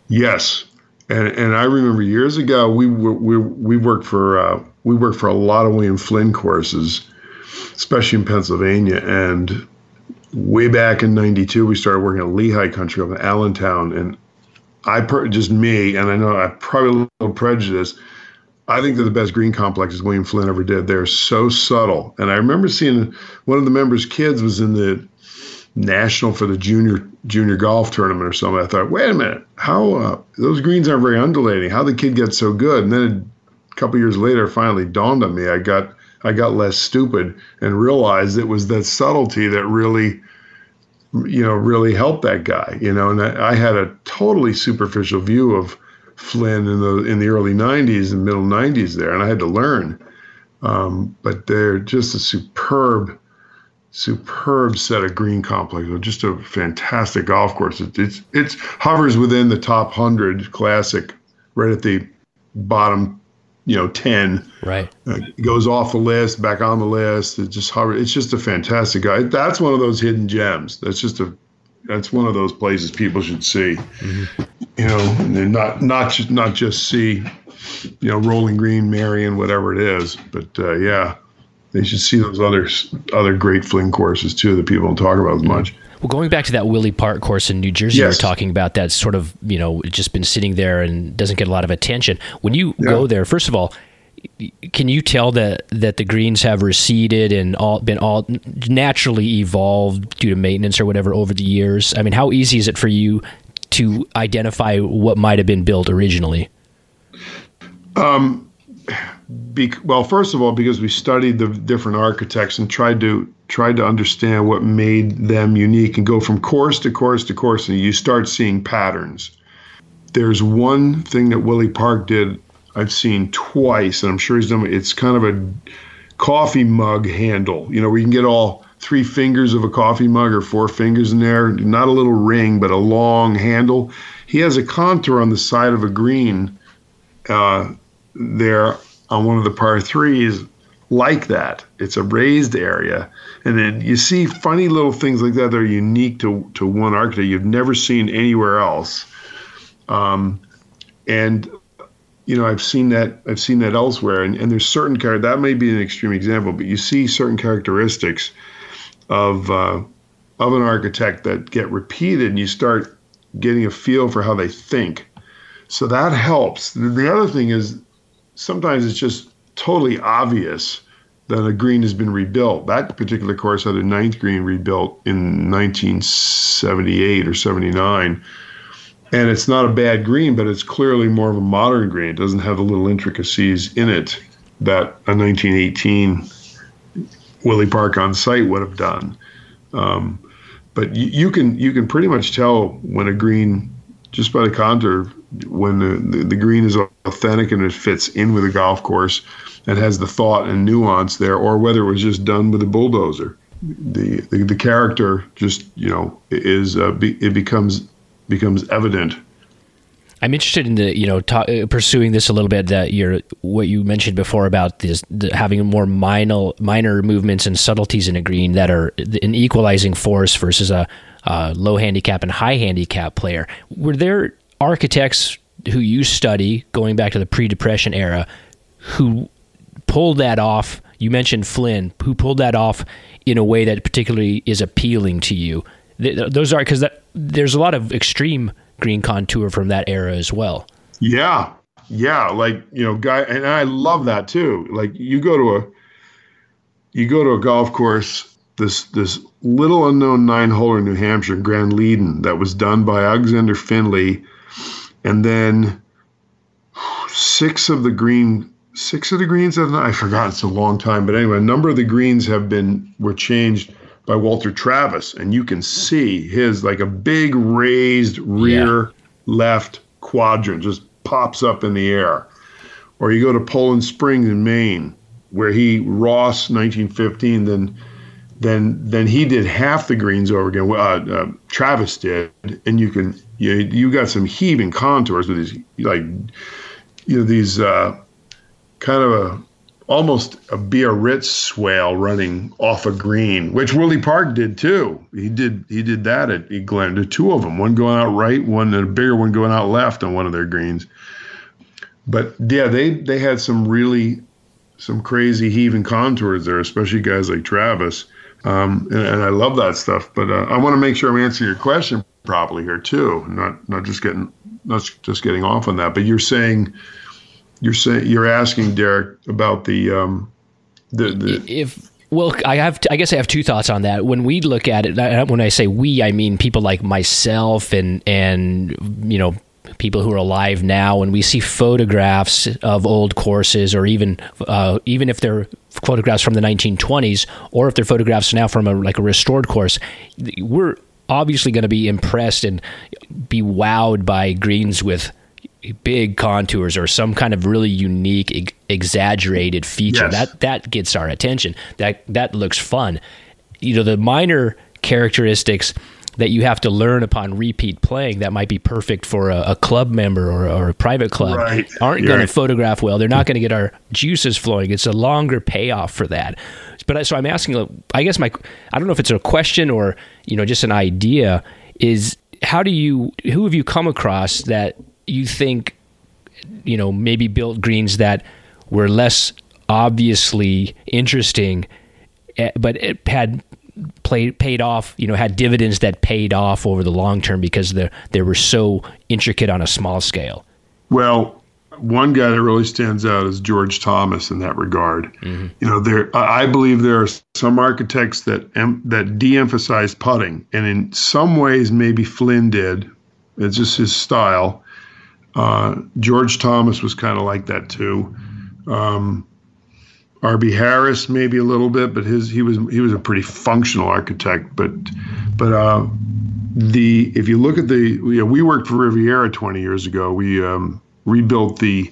B: Yes. And, and I remember years ago, we we, we worked for, uh, we worked for a lot of William Flynn courses, especially in Pennsylvania. And way back in 92, we started working at Lehigh Country up in Allentown. And I per, just me, and I know I'm probably a little prejudiced. I think they're the best green complexes William Flynn ever did. They're so subtle. And I remember seeing one of the members' kids was in the national for the junior junior golf tournament or something. I thought, wait a minute, how uh, those greens aren't very undulating. How the kid get so good? And then a couple years later, finally dawned on me. I got I got less stupid and realized it was that subtlety that really you know, really helped that guy, you know, and I, I had a totally superficial view of Flynn in the in the early '90s and middle '90s there, and I had to learn. Um, but they're just a superb, superb set of green complexes. Just a fantastic golf course. It, it's it's hovers within the top hundred classic, right at the bottom you know 10
A: right
B: uh, goes off the list back on the list it just hover. it's just a fantastic guy that's one of those hidden gems that's just a that's one of those places people should see mm-hmm. you know and not not just not just see you know rolling green Merion whatever it is but uh, yeah they should see those other other great Flynn courses too that people don't talk about as much
A: well, going back to that Willie Park course in New Jersey, yes. you're talking about that's sort of you know just been sitting there and doesn't get a lot of attention. When you yeah. go there, first of all, can you tell that that the greens have receded and all been all naturally evolved due to maintenance or whatever over the years? I mean, how easy is it for you to identify what might have been built originally?
B: Um, be, well, first of all, because we studied the different architects and tried to tried to understand what made them unique and go from course to course to course, and you start seeing patterns. There's one thing that Willie Park did I've seen twice, and I'm sure he's done. It's kind of a coffee mug handle, you know, where you can get all three fingers of a coffee mug or four fingers in there, not a little ring, but a long handle. He has a contour on the side of a green uh, there on one of the par threes like that. It's a raised area. And then you see funny little things like that that are unique to, to one architect you've never seen anywhere else. Um, and you know, I've seen that I've seen that elsewhere. And, and there's certain char- that may be an extreme example, but you see certain characteristics of uh, of an architect that get repeated and you start getting a feel for how they think. So that helps. The other thing is sometimes it's just totally obvious that a green has been rebuilt. That particular course had a ninth green rebuilt in 1978 or 79. And it's not a bad green, but it's clearly more of a modern green. It doesn't have the little intricacies in it that a 1918 Willie Park on site would have done. Um, but you, you, can you can pretty much tell when a green just by the contour when the, the, the green is authentic and it fits in with a golf course and has the thought and nuance there, or whether it was just done with a bulldozer. The the, the character just you know is uh, be, it becomes becomes evident.
A: I'm interested in the you know ta- uh, pursuing this a little bit. That you're what you mentioned before about this the, having more minor minor movements and subtleties in a green that are an equalizing force versus a, a low handicap and high handicap player. Were there architects who you study going back to the pre-depression era who pulled that off. You mentioned Flynn, who pulled that off in a way that particularly is appealing to you. Those are because there's a lot of extreme green contour from that era as well.
B: Yeah, yeah, like you know, guy, and I love that too. Like you go to a, you go to a golf course, this this little unknown nine hole in New Hampshire, Grand Leadon, that was done by Alexander Findlay, and then six of the green six of the greens have not, I forgot it's a long time, but anyway, a number of the greens have been were changed by Walter Travis, and you can see his like a big raised rear yeah. left quadrant just pops up in the air. Or you go to Poland Springs in Maine, where he Ross 1915, then then then he did half the greens over again. Uh, uh, Travis did, and you can you you got some heaving contours with these like you know these. Uh, kind of a almost a Biarritz swale running off a green, which Willie Park did too. He did he did that at Glen. Two of them, one going out right, one a bigger one going out left on one of their greens. But yeah, they they had some really some crazy heaving contours there, especially guys like Travis. Um, and, and, I love that stuff. But uh, I want to make sure I'm answering your question properly here too, not not just getting not just getting off on that. But you're saying you're saying you're asking Derek about the um, the, the
A: if well, I have. I guess I have two thoughts on that. When we look at it, when I say we, I mean people like myself and and you know people who are alive now. and we see photographs of old courses, or even uh, even if they're photographs from the 1920s, or if they're photographs now from a like a restored course, we're obviously going to be impressed and be wowed by greens with big contours or some kind of really unique exaggerated feature yes. that that gets our attention that that looks fun you know the minor characteristics that you have to learn upon repeat playing that might be perfect for a, a club member or, or, a private club right. aren't going right. to photograph well they're not going to get our juices flowing it's a longer payoff for that but so i'm asking i guess my i don't know if it's a question or you know just an idea is how do you who have you come across that you think, you know, maybe built greens that were less obviously interesting, eh, but it had played paid off. You know, had dividends that paid off over the long term because they they were so intricate on a small scale.
B: Well, one guy that really stands out is George Thomas in that regard. Mm-hmm. You know, there I believe there are some architects that em, that de-emphasize putting, and in some ways maybe Flynn did. It's just his style. Uh, George Thomas was kind of like that too. Um, R.B. Harris maybe a little bit, but his he was he was a pretty functional architect. But but uh, the if you look at the you know, we worked for Riviera 20 years ago. We um, rebuilt the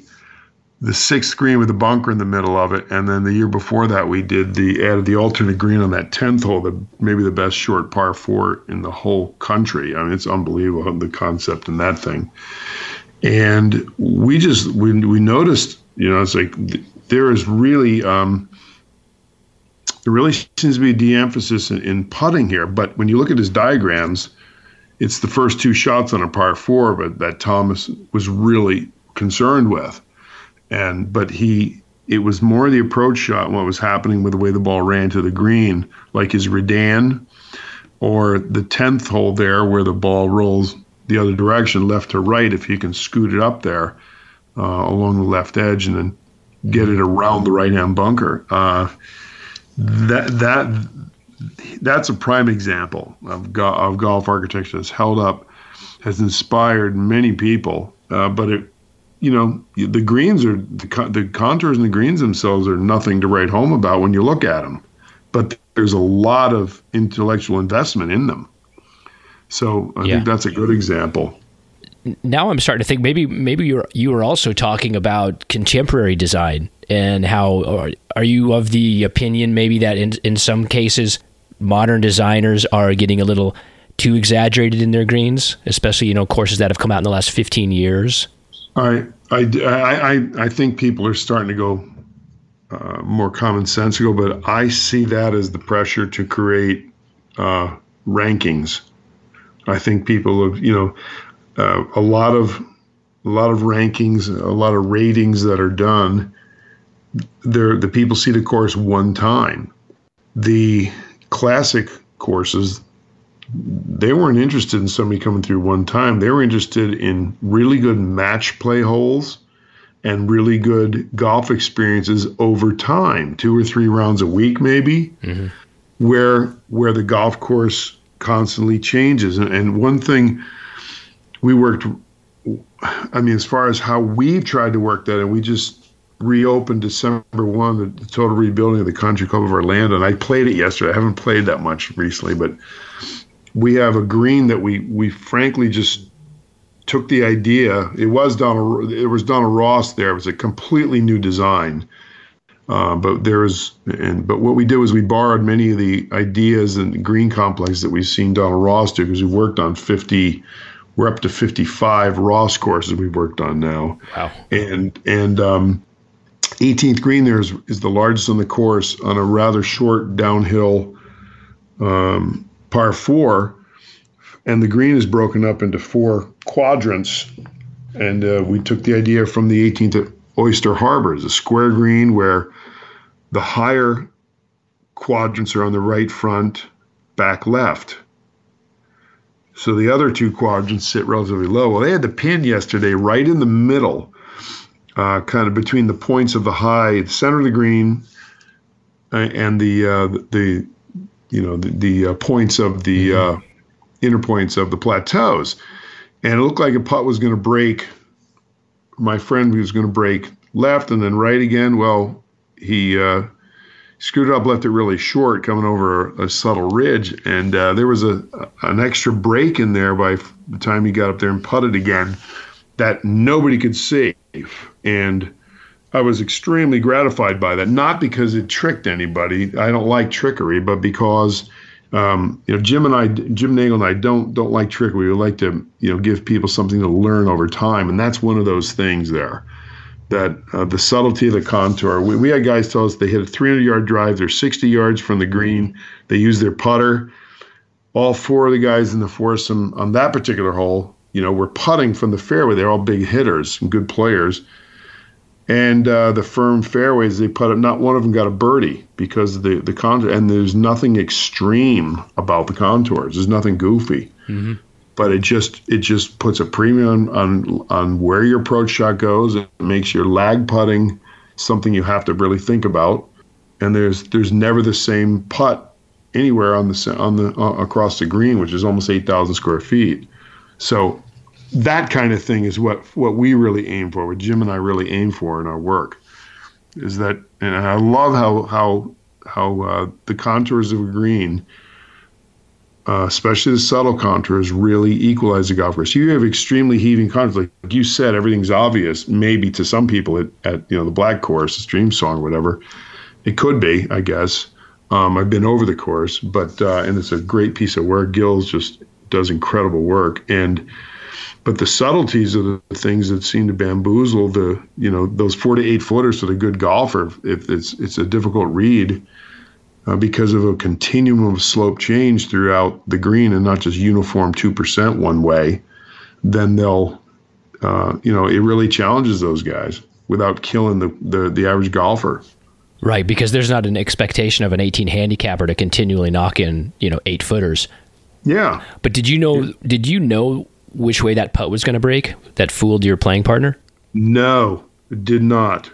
B: the sixth green with a bunker in the middle of it, and then the year before that we did the added the alternate green on that tenth hole, the maybe the best short par four in the whole country. I mean, it's unbelievable the concept in that thing and we just we, we noticed you know it's like there is really um, there really seems to be a de-emphasis in, in putting here. But when you look at his diagrams, it's the first two shots on a par four, but that Thomas was really concerned with. And but he it was more the approach shot what was happening with the way the ball ran to the green, like his Redan or the tenth hole there where the ball rolls the other direction, left to right, if you can scoot it up there uh, along the left edge and then get it around the right hand bunker. Uh, that that that's a prime example of, go- of golf architecture that's held up, has inspired many people. Uh, but it, you know, the greens are the, the contours and the greens themselves are nothing to write home about when you look at them. But there's a lot of intellectual investment in them. So I yeah. think that's a good example.
A: Now I'm starting to think maybe maybe you're you were also talking about contemporary design and how are you of the opinion maybe that in in some cases modern designers are getting a little too exaggerated in their greens, especially you know courses that have come out in the last 15 years?
B: I I I I think people are starting to go uh, more commonsensical, but I see that as the pressure to create uh, rankings. I think people have you know uh, a lot of a lot of rankings, a lot of ratings that are done. There, the people see the course one time. The classic courses, they weren't interested in somebody coming through one time. They were interested in really good match play holes and really good golf experiences over time, two or three rounds a week, maybe, mm-hmm. where where the golf course constantly changes. And, and one thing we worked, I mean, as far as how we've tried to work that, and we just reopened December 1, the, total rebuilding of the Country Club of Orlando. And I played it yesterday. I haven't played that much recently, but we have a green that we we frankly just took the idea. It was Donald it was Donald Ross there. It was a completely new design. Uh, but there was, and but what we did was we borrowed many of the ideas and green complex that we've seen Donald Ross do because we worked on 50, we're up to 55 Ross courses we've worked on now.
A: Wow.
B: And and um, 18th green there is, is the largest on the course on a rather short downhill um, par four, and the green is broken up into four quadrants. And uh, we took the idea from the 18th at Oyster Harbor, it's a square green where the higher quadrants are on the right front, back left. So the other two quadrants sit relatively low. Well, they had the pin yesterday right in the middle uh, kind of between the points of the high, the center of the green, uh, and the uh, the you know the, the uh, points of the mm-hmm. Uh, inner points of the plateaus, and it looked like a putt was going to break. My friend was going to break left and then right again. Well, he uh, screwed up, left it really short, coming over a, a subtle ridge, and there was a an extra break in there by the time he got up there and putted again that nobody could see. And I was extremely gratified by that, not because it tricked anybody. I don't like trickery, but because um, you know Jim and I, Jim Nagle and I don't don't like trickery. We like to you know give people something to learn over time, and that's one of those things there. That uh, the subtlety of the contour. We, we had guys tell us they hit a 300 yard drive. They're 60 yards from the green. They use their putter. All four of the guys in the foursome on that particular hole you know, were putting from the fairway. They're all big hitters and good players. And uh, the firm fairways they put up, not one of them got a birdie because of the the contour. And there's nothing extreme about the contours. There's nothing goofy. Mm-hmm. But it just it just puts a premium on on where your approach shot goes. It makes your lag putting something you have to really think about. And there's there's never the same putt anywhere on the on the uh, across the green, which is almost eight thousand square feet. So that kind of thing is what what we really aim for. What Jim and I really aim for in our work is that, and I love how how how uh, the contours of a green, uh, especially the subtle contours, really equalize the golf course. You have extremely heaving contours, like you said, everything's obvious. Maybe to some people at, at you know the black course, Streamsong, or whatever, it could be, I guess. Um, I've been over the course, but uh, and it's a great piece of work. Gills just does incredible work and but the subtleties of the things that seem to bamboozle the you know those four to eight footers for the good golfer if it's it's a difficult read uh, because of a continuum of slope change throughout the green and not just uniform 2% one way, then they'll, uh, you know, it really challenges those guys without killing the, the, the average golfer.
A: Right, because there's not an expectation of an 18 handicapper to continually knock in, you know, eight footers.
B: Yeah.
A: But did you know? Did you know which way that putt was going to break? That fooled your playing partner?
B: No, did not.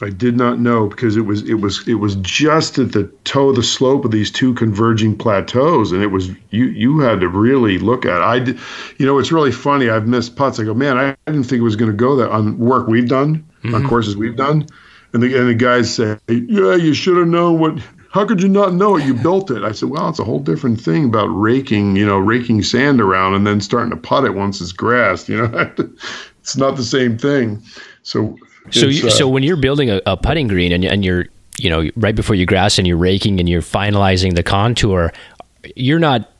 B: I did not know because it was it was it was just at the toe of the slope of these two converging plateaus, and it was you you had to really look at. It. I did, you know, it's really funny. I've missed putts. I go, man, I, didn't think it was going to go there on work we've done mm-hmm. on courses we've done, and the and the guys say, yeah, you should have known what. How could you not know it? You built it. I said, well, it's a whole different thing about raking, you know, raking sand around and then starting to putt it once it's grassed. You know, it's not the same thing. So
A: so, you, uh, so when you're building a, a putting green and, and you're, you know, right before you grass and you're raking and you're finalizing the contour, you're not,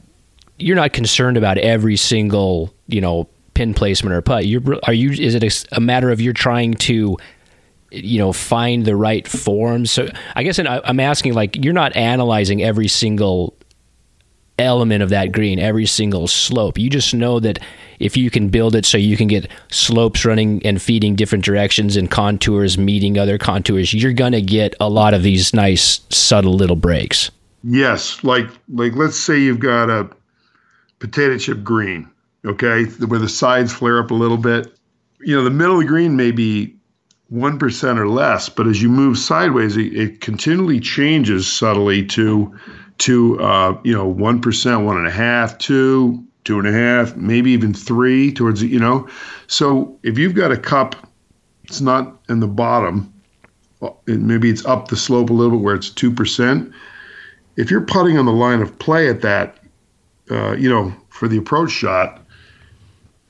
A: you're not concerned about every single, you know, pin placement or putt. You're, are you? Is it a, a matter of you're trying to, you know, find the right form? So I guess I'm asking, like, you're not analyzing every single element of that green, every single slope. You just know that if you can build it so you can get slopes running and feeding different directions and contours meeting other contours, you're going to get a lot of these nice subtle little breaks.
B: Yes, like like let's say you've got a potato chip green, okay, where the sides flare up a little bit. You know, the middle of the green may be 1% or less, but as you move sideways, it, it continually changes subtly to to uh, you know one percent, one and a half, two, two and a half, maybe even three towards you know. So if you've got a cup, it's not in the bottom. Maybe it's up the slope a little bit where it's two percent. If you're putting on the line of play at that, uh, you know, for the approach shot,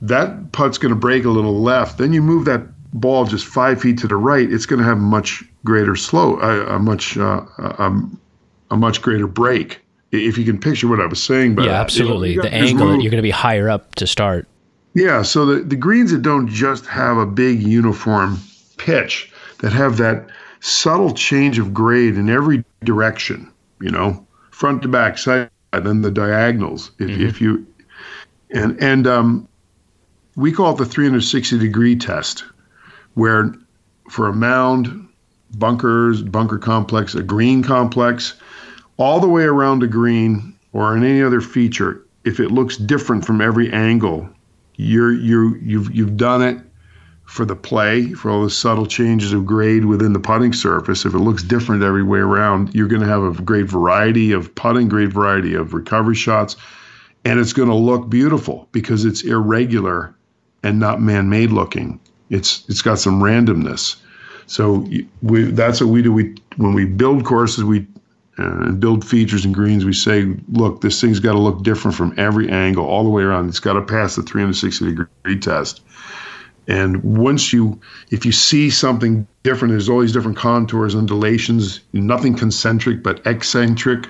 B: that putt's going to break a little left. Then you move that ball just five feet to the right. It's going to have much greater slope, a, a much uh, a, a much greater break. If you can picture what I was saying, but
A: yeah, absolutely, the angle you're going to be higher up to start.
B: Yeah, so the, the greens that don't just have a big uniform pitch, that have that subtle change of grade in every direction, you know, front to back, side, and then the diagonals. If, mm-hmm. if you and and um, we call it the 360 degree test, where for a mound, bunkers, bunker complex, a green complex, all the way around a green or in any other feature, if it looks different from every angle, you're you you've you've done it for the play, for all the subtle changes of grade within the putting surface. If it looks different every way around, you're going to have a great variety of putting, great variety of recovery shots, and it's going to look beautiful because it's irregular and not man-made looking. It's it's got some randomness. So we that's what we do. We when we build courses, we uh, and build features and greens, we say, look, this thing's got to look different from every angle, all the way around. It's got to pass the 360 degree test. And once you, if you see something different, there's all these different contours, and undulations, nothing concentric but eccentric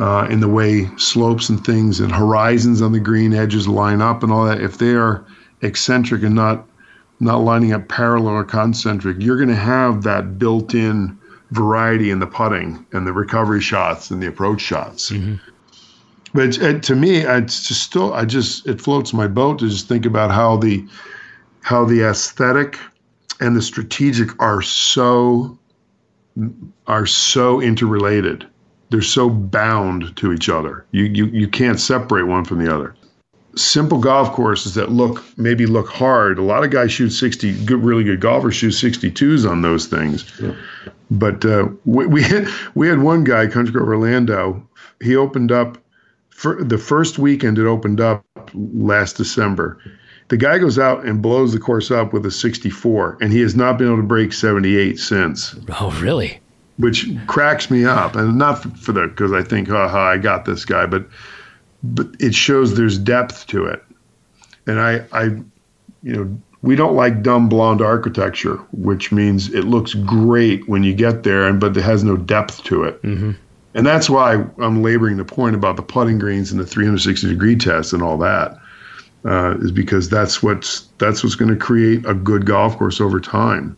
B: uh, in the way slopes and things and horizons on the green edges line up and all that. If they are eccentric and not not lining up parallel or concentric, you're going to have that built-in variety in the putting and the recovery shots and the approach shots. Mm-hmm. But it, to me, it's just still, I just, it floats my boat to just think about how the, how the aesthetic and the strategic are so, are so interrelated. They're so bound to each other. You, you, you can't separate one from the other simple golf courses that look maybe look hard. A lot of guys shoot 60 good, really good golfers shoot 62s on those things. Yeah. But uh, we we had, we had one guy, Country Club Orlando. He opened up for the first weekend. It opened up last December. The guy goes out and blows the course up with a 64, and he has not been able to break 78 since.
A: Oh, really?
B: Which cracks me up, and not for the because I think, haha, I got this guy, but but it shows there's depth to it. And I, I, you know, we don't like dumb blonde architecture, which means it looks great when you get there, and but it has no depth to it. Mm-hmm. And that's why I'm laboring the point about the putting greens and the 360 degree test and all that, uh, is because that's what's that's what's going to create a good golf course over time.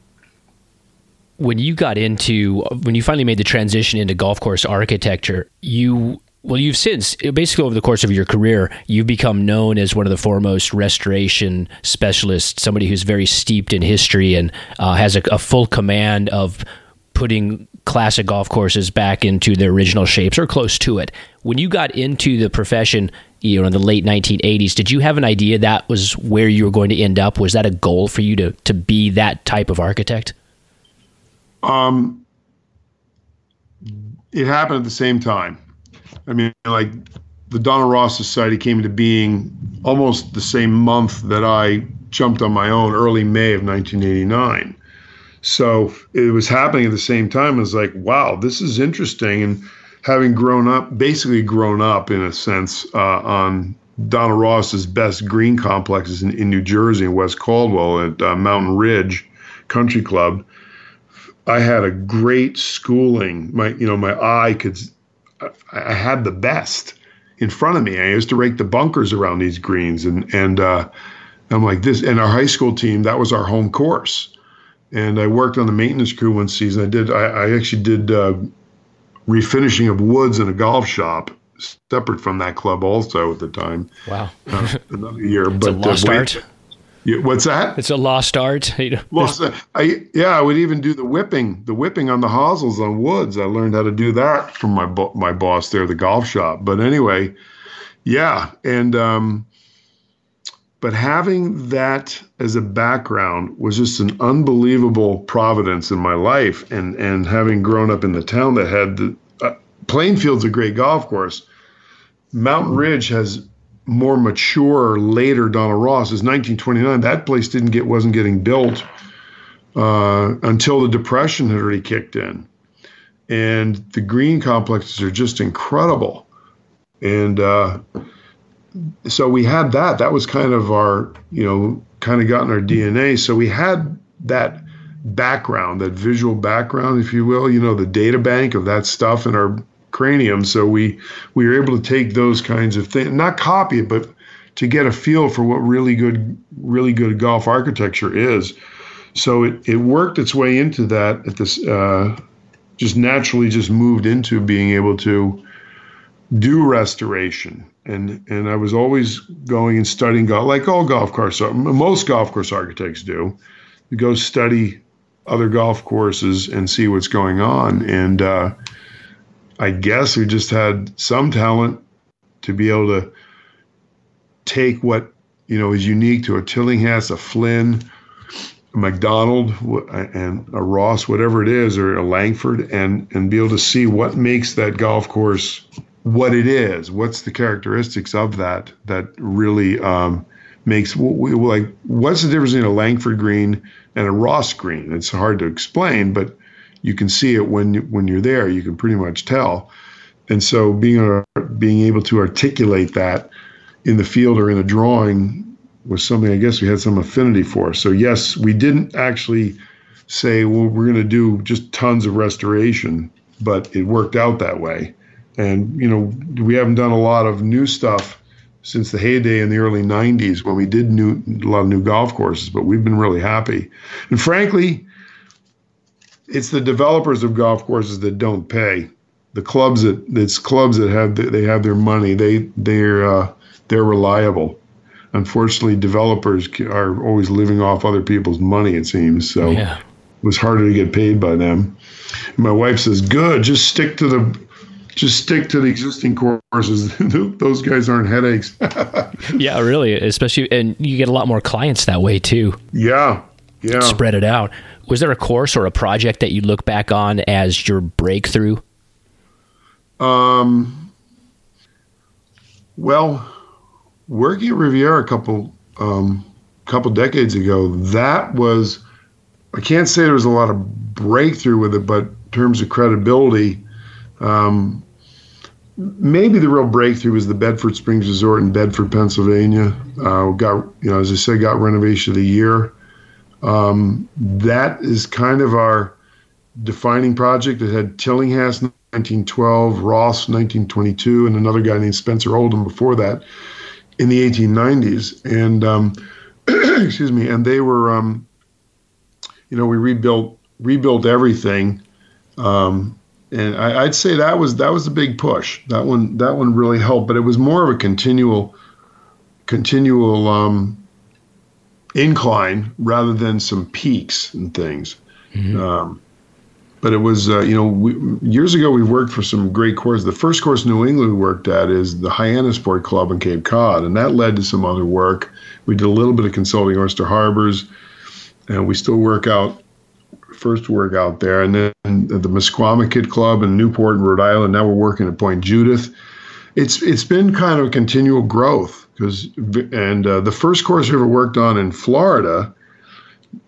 A: when you got into when you finally made the transition into golf course architecture, you well, you've since basically over the course of your career, you've become known as one of the foremost restoration specialists, somebody who's very steeped in history and uh, has a, a full command of putting classic golf courses back into their original shapes or close to it. When you got into the profession, you know, in the late 1980s, did you have an idea that was where you were going to end up? Was that a goal for you to to be that type of architect?
B: Um, it happened at the same time. I mean, like the Donald Ross Society came into being almost the same month that I jumped on my own, early May of 1989. So it was happening at the same time. I was like, wow, this is interesting. And having grown up, basically grown up in a sense uh, on Donald Ross's best green complexes in, in New Jersey and West Caldwell at uh, Mountain Ridge Country Club. I had a great schooling. My, you know, my eye could, I had the best in front of me. I used to rake the bunkers around these greens, and and uh, I'm like this. And our high school team, that was our home course and I worked on the maintenance crew one season. I did. I, I actually did uh, refinishing of woods in a golf shop, separate from that club, also at the time.
A: Wow,
B: uh, another year. but
A: a lost
B: uh,
A: art.
B: Yeah, what's that?
A: It's a lost art.
B: lost. I yeah. I would even do the whipping, the whipping on the hosels on woods. I learned how to do that from my bo- my boss there, at the golf shop. But anyway, yeah, and um, but having that as a background was just an unbelievable providence in my life. And and having grown up in the town that had the uh, Plainfield's a great golf course. Mountain Ridge has more mature later Donald Ross is 1929. That place didn't get wasn't getting built uh, until the Depression had already kicked in, and the green complexes are just incredible. And uh, so we had that. That was kind of our, you know, kind of gotten our DNA. So we had that background, that visual background, if you will, you know, the data bank of that stuff in our cranium. So we we were able to take those kinds of things, not copy it, but to get a feel for what really good, really good golf architecture is. So it, it worked its way into that at this, uh, just naturally just moved into being able to do restoration and and I was always going and studying golf, like all golf course, most golf course architects do. You go study other golf courses and see what's going on, and uh, I guess we just had some talent to be able to take what you know is unique to a Tillinghast, a Flynn, a Macdonald, and a Ross, whatever it is, or a Langford, and and be able to see what makes that golf course what it is. What's the characteristics of that that really um, makes like what's the difference between a Langford green and a Ross green? It's hard to explain, but you can see it when when you're there. You can pretty much tell. And so being being able to articulate that in the field or in a drawing was something I guess we had some affinity for. So yes, we didn't actually say, well, we're going to do just tons of restoration, but it worked out that way. And, you know, we haven't done a lot of new stuff since the heyday in the early 90s when we did new, a lot of new golf courses, but we've been really happy. And frankly, it's the developers of golf courses that don't pay. The clubs that it's clubs that have they have their money. They they're uh, they're reliable. Unfortunately, developers are always living off other people's money. It seems so. Yeah. It was harder to get paid by them. And my wife says, "Good, just stick to the just stick to the existing courses. Those guys aren't headaches.
A: yeah, really, especially, and you get a lot more clients that way too.
B: Yeah, yeah.
A: Spread it out. Was there a course or a project that you look back on as your breakthrough?
B: Um. Well, working at Riviera a couple um, couple decades ago, that was I can't say there was a lot of breakthrough with it, but in terms of credibility, um, maybe the real breakthrough was the Bedford Springs Resort in Bedford, Pennsylvania. Uh, got you know, as I said, got renovation of the year. Um, that is kind of our defining project. It had Tillinghast 1912, Ross 1922, and another guy named Spencer Oldham before that in the 1890s. And um, excuse me, and they were, um, you know, we rebuilt rebuilt everything. Um, and I, would say that was that was a big push. That one that one really helped, but it was more of a continual continual um, incline rather than some peaks and things. Mm-hmm. Um, but it was, uh, you know, we, years ago we worked for some great courses. The first course New England we worked at is the Hyannisport Club in Cape Cod, and that led to some other work. We did a little bit of consulting Oyster Harbors, and we still work out, first work out there. And then the Misquamicut Club in Newport in Rhode Island. Now we're working at Point Judith. It's it's been kind of a continual growth because, and uh, the first course we ever worked on in Florida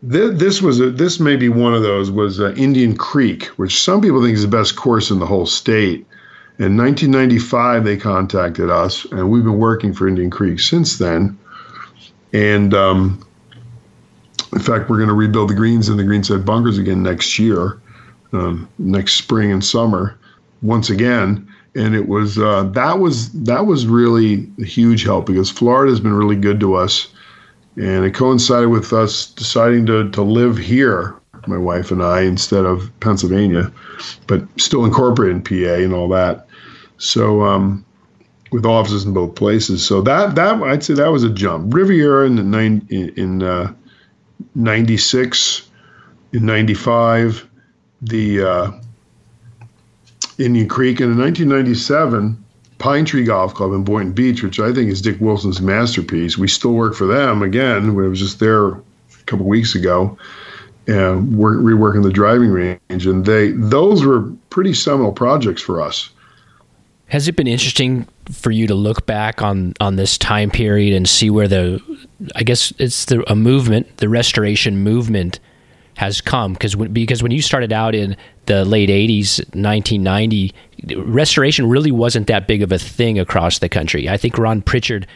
B: this was a, this may be one of those was uh, Indian Creek, which some people think is the best course in the whole state. In 1995, they contacted us, and we've been working for Indian Creek since then. And um, in fact, we're going to rebuild the greens and the greenside bunkers again next year, um, next spring and summer, once again. And it was uh, that was that was really a huge help because Florida has been really good to us and it coincided with us deciding to, to live here, my wife and I, instead of Pennsylvania, but still incorporated in PA and all that. So, um, with offices in both places. So that that I'd say that was a jump. Riviera in the nine, in uh, 96, in 95, the uh, Indian Creek, and in 1997 Pine Tree Golf Club in Boynton Beach, which I think is Dick Wilson's masterpiece. We still work for them again. I was just there a couple weeks ago, and we're reworking the driving range, and they those were pretty seminal projects for us.
A: Has it been interesting for you to look back on on this time period and see where the, I guess it's the a movement, the restoration movement has come because when, because when you started out in the late 80s 1990 restoration really wasn't that big of a thing across the country. I think ron prichard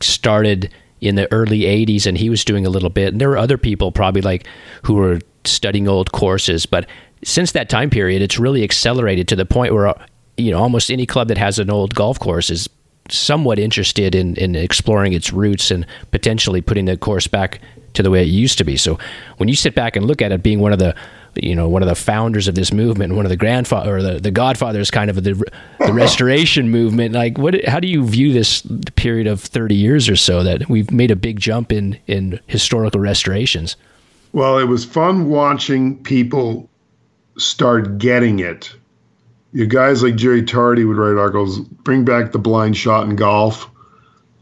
A: started in the early 80s and he was doing a little bit. And there were other people probably like who were studying old courses but since that time period it's really accelerated to the point where you know almost any club that has an old golf course is somewhat interested in in exploring its roots and potentially putting the course back to the way it used to be. So when you sit back and look at it, being one of the you know one of the founders of this movement, one of the grandfather or the, the godfathers kind of the the restoration movement, like what how do you view this period of 30 years or so that we've made a big jump in in historical restorations?
B: Well, it was fun watching people start getting it. You guys like Jerry Tarde would write articles, bring back the blind shot in golf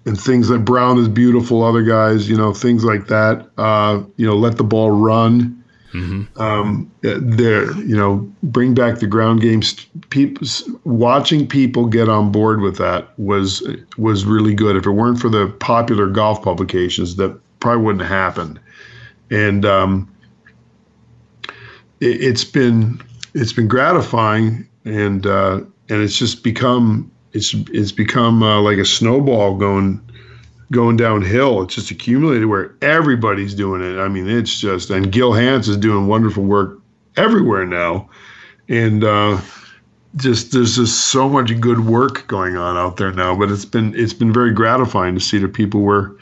B: and things like Brown is beautiful. Other guys, you know, things like that. Uh, you know, let the ball run. Mm-hmm. Um, there, you know, bring back the ground games. People watching people get on board with that was was really good. If it weren't for the popular golf publications, that probably wouldn't have happened. And um, it, has been it's been gratifying, and uh, and it's just become it's it's become uh, like a snowball going going downhill. It's just accumulated where everybody's doing it. I mean, it's just and Gil Hanse is doing wonderful work everywhere now, and uh, just there's just so much good work going on out there now. But it's been it's been very gratifying to see that people were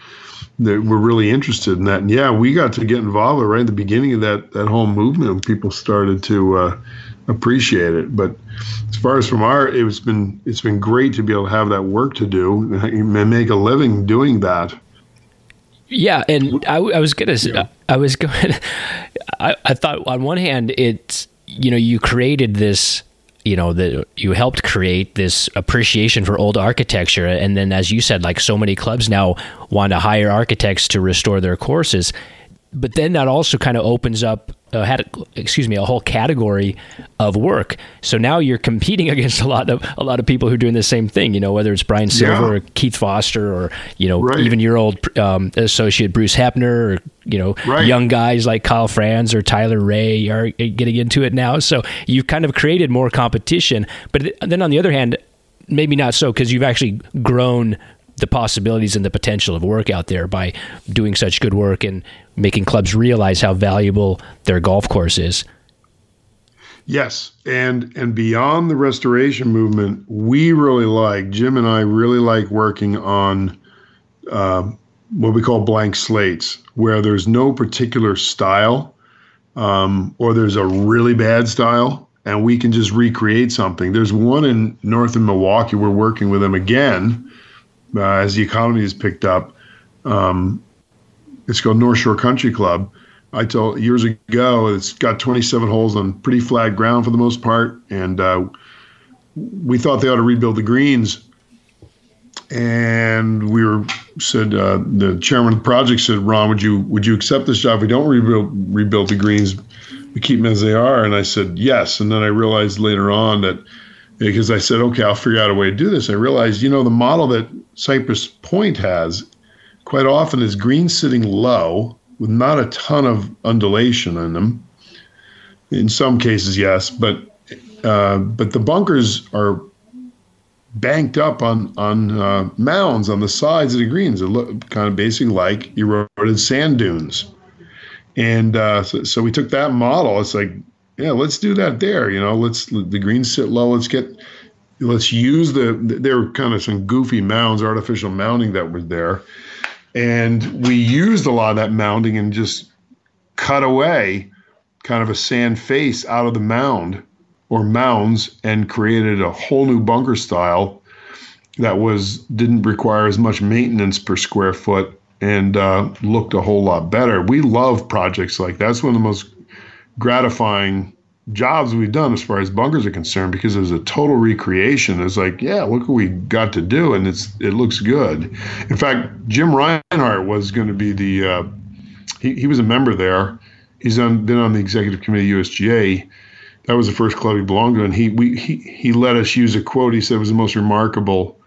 B: that were really interested in that. And yeah, we got to get involved right at the beginning of that that whole movement. People started to uh, appreciate it, but as far as from our, it's been it's been great to be able to have that work to do and make a living doing that.
A: Yeah, and I, I was gonna, yeah. I was going, I, I thought on one hand it's you know you created this you know that you helped create this appreciation for old architecture and then as you said like so many clubs now want to hire architects to restore their courses but then that also kind of opens up uh, had excuse me a whole category of work. So now you're competing against a lot of a lot of people who are doing the same thing. You know, whether it's Brian Silva yeah. or Keith Foster or you know right. even your old um, associate Bruce Hepner or you know right. young guys like Kyle Franz or Tyler Rae are getting into it now. So you've kind of created more competition. But then on the other hand, maybe not so because you've actually grown the possibilities and the potential of work out there by doing such good work and making clubs realize how valuable their golf course is.
B: Yes, and and beyond the restoration movement, we really like Jim and I really like working on uh, what we call blank slates, where there's no particular style, um, or there's a really bad style, and we can just recreate something. There's one in north of Milwaukee. We're working with them again uh, as the economy has picked up. Um, it's called North Shore Country Club. I told years ago it's got 27 holes on pretty flat ground for the most part, and uh, we thought they ought to rebuild the greens. And we were said uh, the chairman of the project said, Ron, would you would you accept this job? If we don't rebuild rebuild the greens, we keep them as they are. And I said yes. And then I realized later on that because I said, okay, I'll figure out a way to do this. I realized, you know, the model that Cypress Point has quite often is greens sitting low with not a ton of undulation in them. In some cases, yes, but uh, but the bunkers are banked up on on uh, mounds on the sides of the greens. They look kind of basically like eroded sand dunes. And uh, so, so, we took that model. It's like, yeah, let's do that there. You know, let's the greens sit low. Let's get let's use the there were kind of some goofy mounds, artificial mounding that was there, and we used a lot of that mounding and just cut away kind of a sand face out of the mound or mounds and created a whole new bunker style that was didn't require as much maintenance per square foot and uh, looked a whole lot better. We love projects like that. That's one of the most gratifying jobs we've done as far as bunkers are concerned because it's a total recreation. It's like, yeah, look what we got to do, and it's it looks good. In fact, Jim Reinhart was going to be the uh, he he was a member there. He's on, been on the executive committee USGA that was the first club he belonged to, and he we he he let us use a quote. He said it was the most remarkable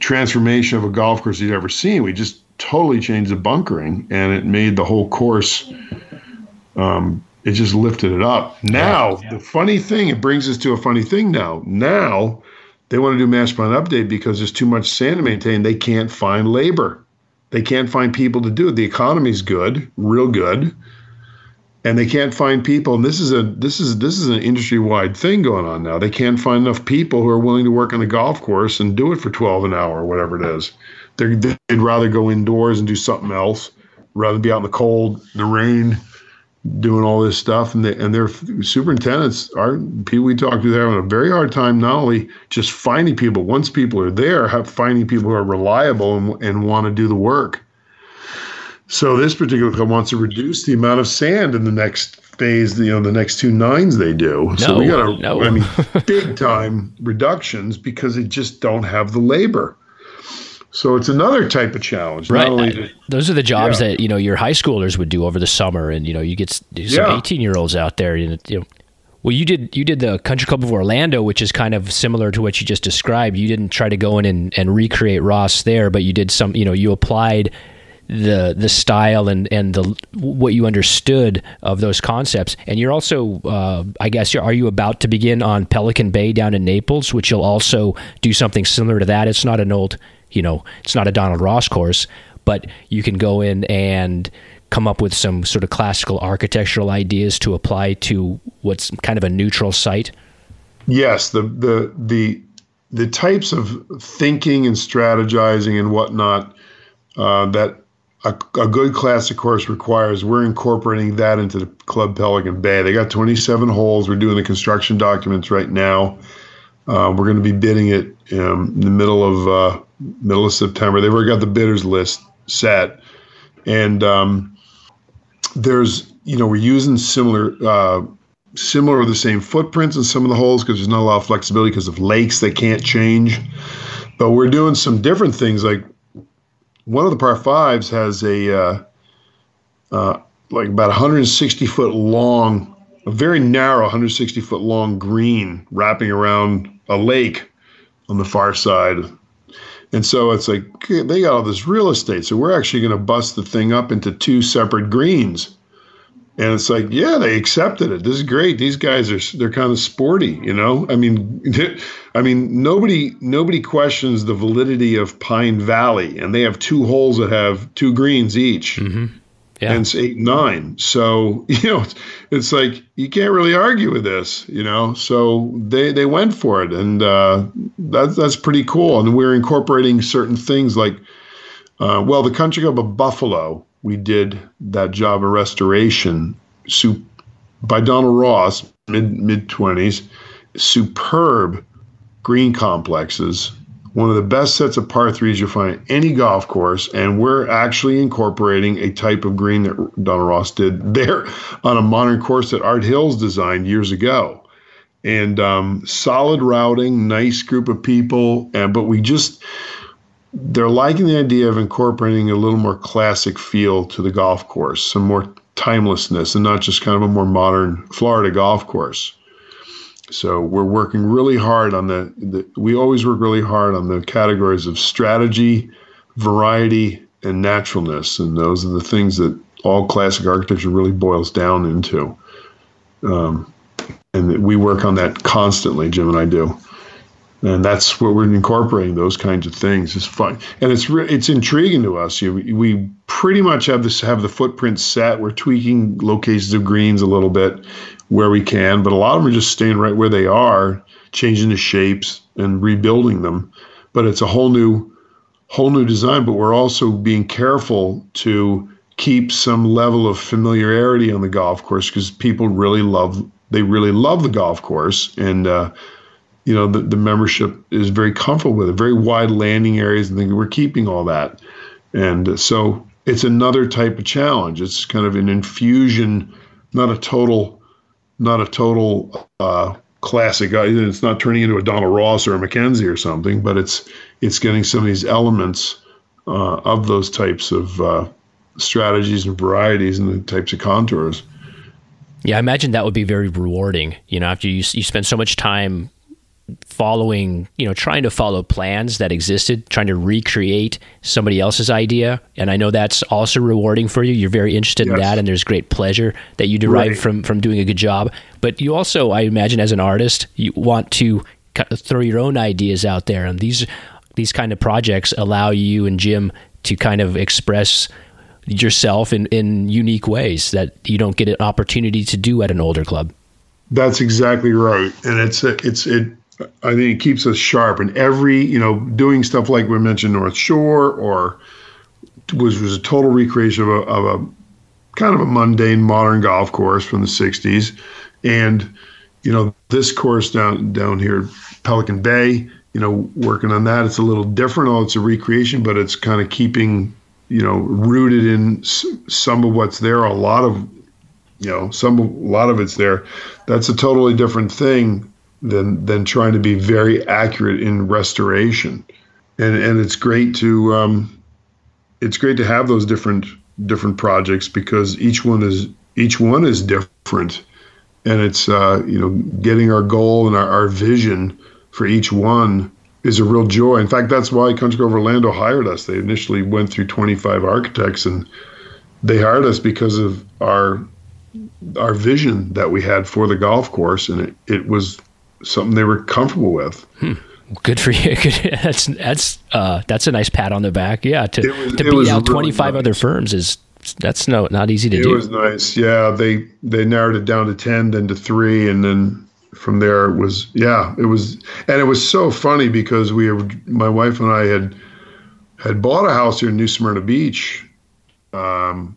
B: transformation of a golf course he'd ever seen. We just totally changed the bunkering, and it made the whole course. Um, it just lifted it up. Now yeah. the funny thing, it brings us to a funny thing. Now, now they want to do master plan update because there's too much sand to maintain. They can't find labor. They can't find people to do it. The economy's good, real good and they can't find people and this is a this is this is an industry wide thing going on now they can't find enough people who are willing to work on a golf course and do it for 12 an hour or whatever it is They're, they'd rather go indoors and do something else rather than be out in the cold the rain doing all this stuff and they, and their superintendents are people we talk to they're having a very hard time not only just finding people once people are there have finding people who are reliable and, and want to do the work so this particular club wants to reduce the amount of sand in the next phase, you know, the next two nines they do. No, so we got to, no. I mean, big time reductions because they just don't have the labor. So it's another type of challenge.
A: Right. Those are the jobs yeah. that you know your high schoolers would do over the summer, and you know you get some eighteen year olds out there. You know, well, you did you did the Country Club of Orlando, which is kind of similar to what you just described. You didn't try to go in and, and recreate Ross there, but you did some. You know, you applied the the style and and the what you understood of those concepts. And you're also, uh, I guess, are you about to begin on Pelican Bay down in Naples, which you'll also do something similar to that? It's not an old, you know, it's not a Donald Ross course, but you can go in and come up with some sort of classical architectural ideas to apply to what's kind of a neutral site.
B: Yes, the the the the types of thinking and strategizing and whatnot uh, that a, a, good classic course requires, we're incorporating that into the Club Pelican Bay. They got 27 holes. We're doing the construction documents right now. Uh, we're going to be bidding it um, in the middle of uh, middle of September. They've already got the bidders list set, and um, there's you know we're using similar uh, similar or the same footprints in some of the holes because there's not a lot of flexibility because of lakes they can't change. But we're doing some different things like one of the par fives has a uh, uh, like about 160 foot long, a very narrow 160 foot long green wrapping around a lake on the far side. And so it's like they got all this real estate. So we're actually going to bust the thing up into two separate greens. And it's like, yeah, they accepted it. This is great. These guys are they're kind of sporty, you know. I mean, I mean, nobody nobody questions the validity of Pine Valley, and they have two holes that have two greens each. Mm-hmm. Yeah. and it's eight nine. So you know, it's, like you can't really argue with this, you know. So they they went for it, and uh, that's that's pretty cool. And we're incorporating certain things like, uh, well, the Country Club of Buffalo we did that job of restoration. Soup, by Donald Ross, mid mid twenties, superb green complexes. One of the best sets of par threes you'll find any golf course, and we're actually incorporating a type of green that Donald Ross did there on a modern course that Art Hills designed years ago. And um, solid routing, nice group of people, and but we just they're liking the idea of incorporating a little more classic feel to the golf course, some more timelessness, and not just kind of a more modern Florida golf course. So we're working really hard on the, the we always work really hard on the categories of strategy, variety, and naturalness, and those are the things that all classic architecture really boils down into. Um, and we work on that constantly, Jim and I do. And that's what we're incorporating those kinds of things. It's fun. And it's re- it's intriguing to us. You, we pretty much have this have the footprint set. We're tweaking locations of greens a little bit where we can but a lot of them are just staying right where they are changing the shapes and rebuilding them. But it's a whole new whole new design but we're also being careful to keep some level of familiarity on the golf course because people really love they really love the golf course. And uh, you know the, the membership is very comfortable with it very wide landing areas and we're keeping all that. And so it's another type of challenge. It's kind of an infusion not a total not a total uh, classic it's not turning into a donald ross or a mackenzie or something but it's it's getting some of these elements uh, of those types of uh, strategies and varieties and the types of contours
A: yeah, I imagine that would be very rewarding. You know, after you you spend so much time following, you know, trying to follow plans that existed, trying to recreate somebody else's idea. And I know that's also rewarding for you. You're very interested yes. in that, and there's great pleasure that you derive right. from from doing a good job. But you also, I imagine, as an artist, you want to throw your own ideas out there, and these these kind of projects allow you and Jim to kind of express yourself in, in unique ways that you don't get an opportunity to do at an older club.
B: That's exactly right, and it's it's it I think it keeps us sharp. And every, you know, doing stuff like we mentioned North Shore or was was a total recreation of a, of a kind of a mundane modern golf course from the 60s. And, you know, this course down down here, Pelican Bay, you know, working on that. It's a little different. Oh, it's a recreation, but it's kind of keeping, you know, rooted in some of what's there. A lot of, you know, some a lot of it's there. That's a totally different thing than than trying to be very accurate in restoration. And and it's great to um, it's great to have those different different projects because each one is each one is different, and it's uh, you know getting our goal and our, our vision for each one is a real joy. In fact, that's why Country Club Orlando hired us. They initially went through 25 architects and they hired us because of our our vision that we had for the golf course and it, it was something they were comfortable with.
A: Hmm. Good for you. that's that's uh, that's a nice pat on the back. Yeah, to was, to beat out twenty five nice. other firms is that's no not easy to
B: it
A: do.
B: It was nice. Yeah, they they narrowed it down to ten, then to three, and then from there it was yeah it was and it was so funny because we my wife and I had had bought a house here in New Smyrna Beach. Um,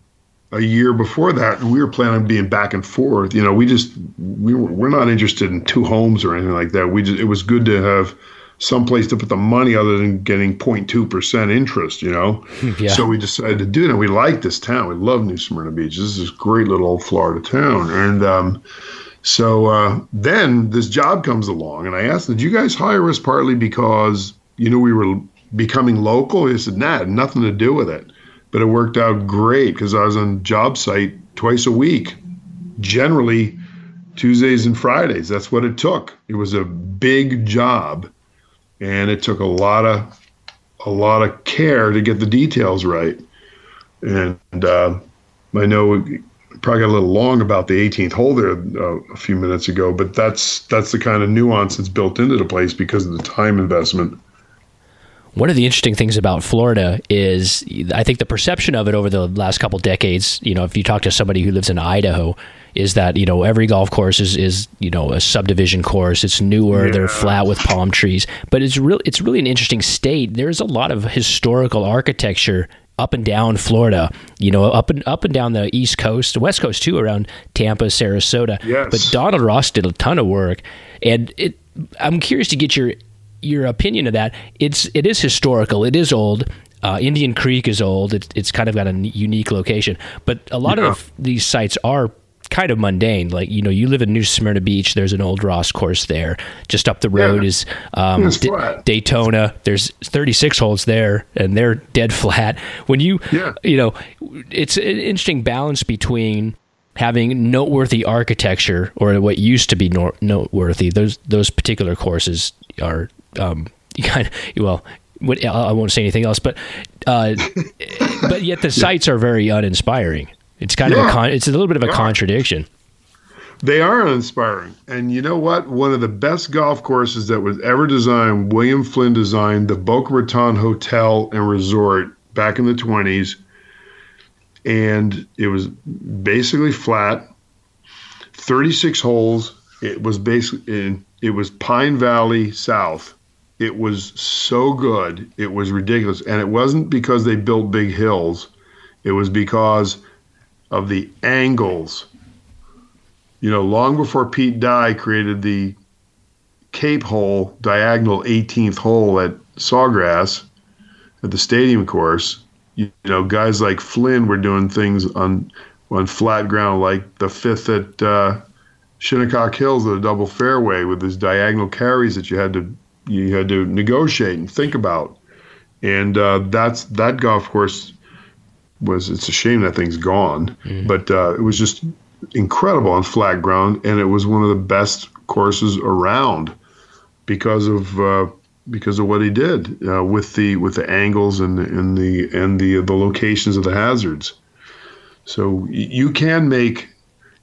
B: a year before that, and we were planning on being back and forth. You know, we just we were we're not interested in two homes or anything like that. We just it was good to have some place to put the money other than getting 0.2 percent interest. You know, yeah. so we decided to do that. We like this town. We love New Smyrna Beach. This is a great little old Florida town, and um, so uh, then this job comes along, and I asked, "Did you guys hire us partly because you know we were becoming local?" He said, "Nah, nothing to do with it." But it worked out great because I was on job site twice a week, generally Tuesdays and Fridays. That's what it took. It was a big job, and it took a lot of a lot of care to get the details right. And uh, I know probably got a little long about the 18th hole there uh, a few minutes ago, but that's that's the kind of nuance that's built into the place because of the time investment.
A: One of the interesting things about Florida is I think the perception of it over the last couple decades, you know, if you talk to somebody who lives in Idaho, is that, you know, every golf course is, is you know, a subdivision course. It's newer, yeah. they're flat with palm trees. But it's really it's really an interesting state. There's a lot of historical architecture up and down Florida, you know, up and up and down the East Coast, the West Coast too, around Tampa, Sarasota.
B: Yes.
A: But Donald Ross did a ton of work, and it, I'm curious to get your your opinion of that. It's it is historical. It is old. Uh, Indian Creek is old. It's it's kind of got a unique location, but a lot
B: Yeah.
A: of these sites are kind of mundane. Like you know, you live in New Smyrna Beach. There's an old Ross course there. Just up the road
B: Yeah.
A: is um, D- Daytona. There's 36 holes there, and they're dead flat. When you,
B: Yeah.
A: you know, it's an interesting balance between having noteworthy architecture or what used to be noteworthy. Those those particular courses are um, you kind of well. What, I I won't say anything else, but uh, but yet the sites are very uninspiring. It's kind of a con- it's a little bit of a
B: Yeah.
A: contradiction.
B: They are uninspiring. And you know what? One of the best golf courses that was ever designed, William Flynn designed the Boca Raton Hotel and Resort back in the 20s. And it was basically flat, 36 holes. It was basically in, it was Pine Valley South. It was so good. It was ridiculous. And it wasn't because they built big hills. It was because of the angles you know, long before Pete Dye created the Cape hole, diagonal 18th hole at Sawgrass at the stadium course, you, know, guys like Flynn were doing things on on flat ground, like the fifth at uh, Shinnecock Hills a double fairway with these diagonal carries that you had to you had to negotiate and think about, and uh, that's that golf course was. It's a shame that thing's gone, but uh, it was just incredible on flat ground, and it was one of the best courses around because of uh, because of what he did uh, with the with the angles and the, and the and the the locations of the hazards. So you can make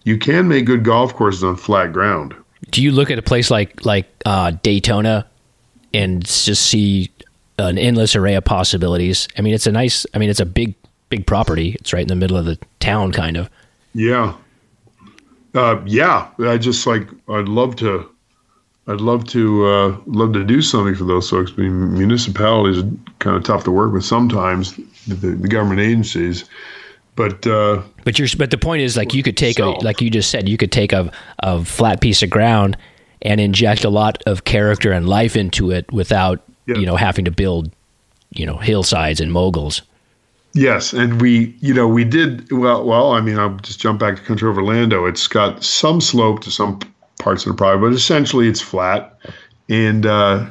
B: you can make good golf courses on flat ground.
A: Do you look at a place like like uh, Daytona and just see an endless array of possibilities? I mean, it's a nice. I mean, it's a big big property. It's right in the middle of the town, kind of.
B: Yeah. Uh, yeah, I just like I'd love to, I'd love to uh, love to do something for those folks. I mean, municipalities are kind of tough to work with sometimes, the, the government agencies, but uh,
A: But you're but the point is like you could take a like you just said you could take a a flat piece of ground and inject a lot of character and life into it without
B: Yeah.
A: you know having to build you know hillsides and moguls.
B: Yes, and we, you know, we did well. Well, I mean, I'll just jump back to Country Over Orlando. It's got some slope to some parts of the property, but essentially it's flat, and uh,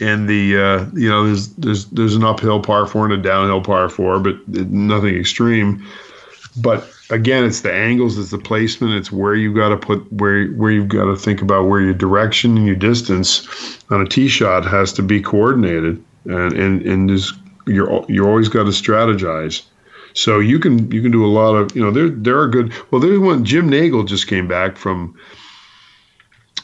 B: and the uh, you know there's there's there's an uphill par four and a downhill par four, but nothing extreme. But again, it's the angles, it's the placement, it's where you've got to put where where you've got to think about where your direction and your distance on a tee shot has to be coordinated, and and and there's you're you're always got to strategize. So you can you can do a lot of you know there there are good well there's one Jim Nagle just came back from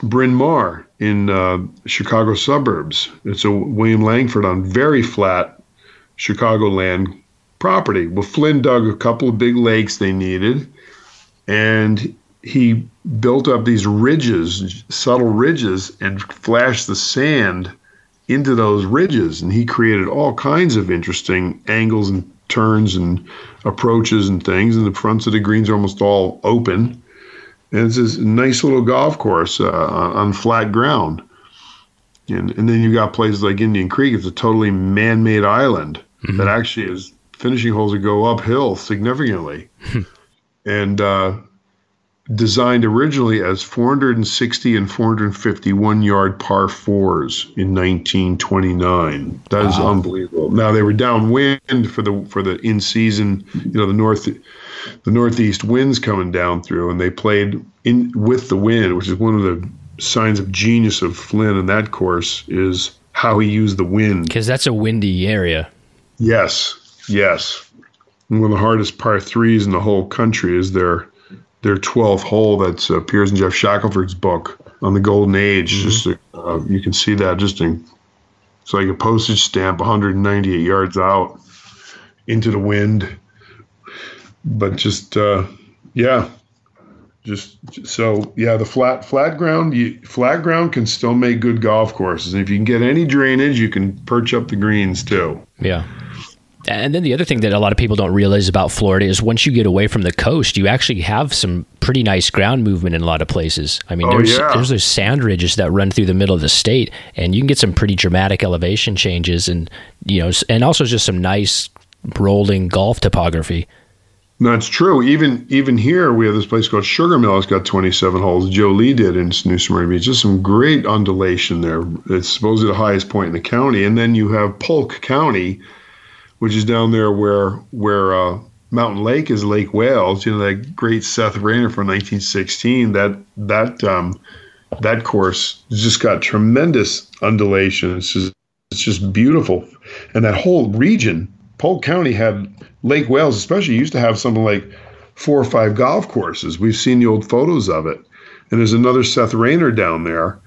B: Bryn Mawr in uh, Chicago suburbs. It's a William Langford on very flat Chicagoland property. Well, Flynn dug a couple of big lakes they needed, and he built up these ridges, subtle ridges, and flashed the sand into those ridges. And he created all kinds of interesting angles and turns and approaches and things. And the fronts of the greens are almost all open. And it's this nice little golf course uh, on, on flat ground. And, and then you've got places like Indian Creek. It's a totally man-made island that actually is finishing holes that go uphill significantly, and uh, designed originally as 460 and 451 yard par fours in 1929. That is unbelievable. Now they were downwind for the for the in season, you know, the north the northeast winds coming down through, and they played in with the wind, which is one of the signs of genius of Flynn in that course is how he used the wind.
A: Because that's a windy area.
B: Yes, yes. And one of the hardest par threes in the whole country is their their twelfth hole that uh, appears in Geoff Shackelford's book on the Golden Age. Just uh, you can see that just in it's like a postage stamp, 198 yards out into the wind. But just uh, yeah, just so yeah, the flat flat ground you, flat ground can still make good golf courses, and if you can get any drainage, you can perch up the greens too.
A: Yeah. And then the other thing that a lot of people don't realize about Florida is once you get away from the coast, you actually have some pretty nice ground movement in a lot of places. I mean,
B: Oh,
A: there's
B: yeah.
A: there's those sand ridges that run through the middle of the state, and you can get some pretty dramatic elevation changes, and you know, and also just some nice rolling golf topography.
B: That's true. Even even here, we have this place called Sugar Mill. It's got 27 holes. Joe Lee did in New Smyrna Beach. Just some great undulation there. It's supposedly the highest point in the county. And then you have Polk County, which is down there where where uh, Mountain Lake is Lake Wales. You know that great Seth Rayner from 1916. That that um, that course just got tremendous undulation. It's just it's just beautiful, and that whole region, Polk County had Lake Wales, especially used to have something like four or five golf courses. We've seen the old photos of it, and there's another Seth Rayner down there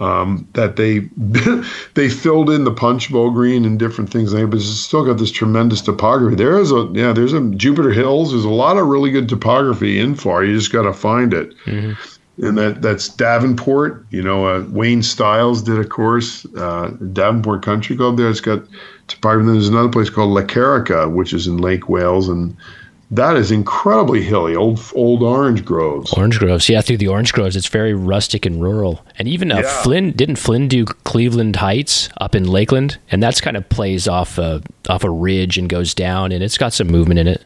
B: um, that they they filled in the punch bowl green and different things like that, but it's still got this tremendous topography. There is a yeah, there's a Jupiter Hills. There's a lot of really good topography in Far. You just got to find it. And that that's Davenport. You know, uh, Wayne Stiles did a course, uh, Davenport Country Club. There, it's got topography. And then there's another place called La Carica, which is in Lake Wales, and that is incredibly hilly. Old old orange groves.
A: Orange groves, yeah, through the orange groves, it's very rustic and rural. And even uh,
B: Yeah.
A: Flynn didn't Flynn do Cleveland Heights up in Lakeland, and that's kind of plays off a off a ridge and goes down, and it's got some movement in it.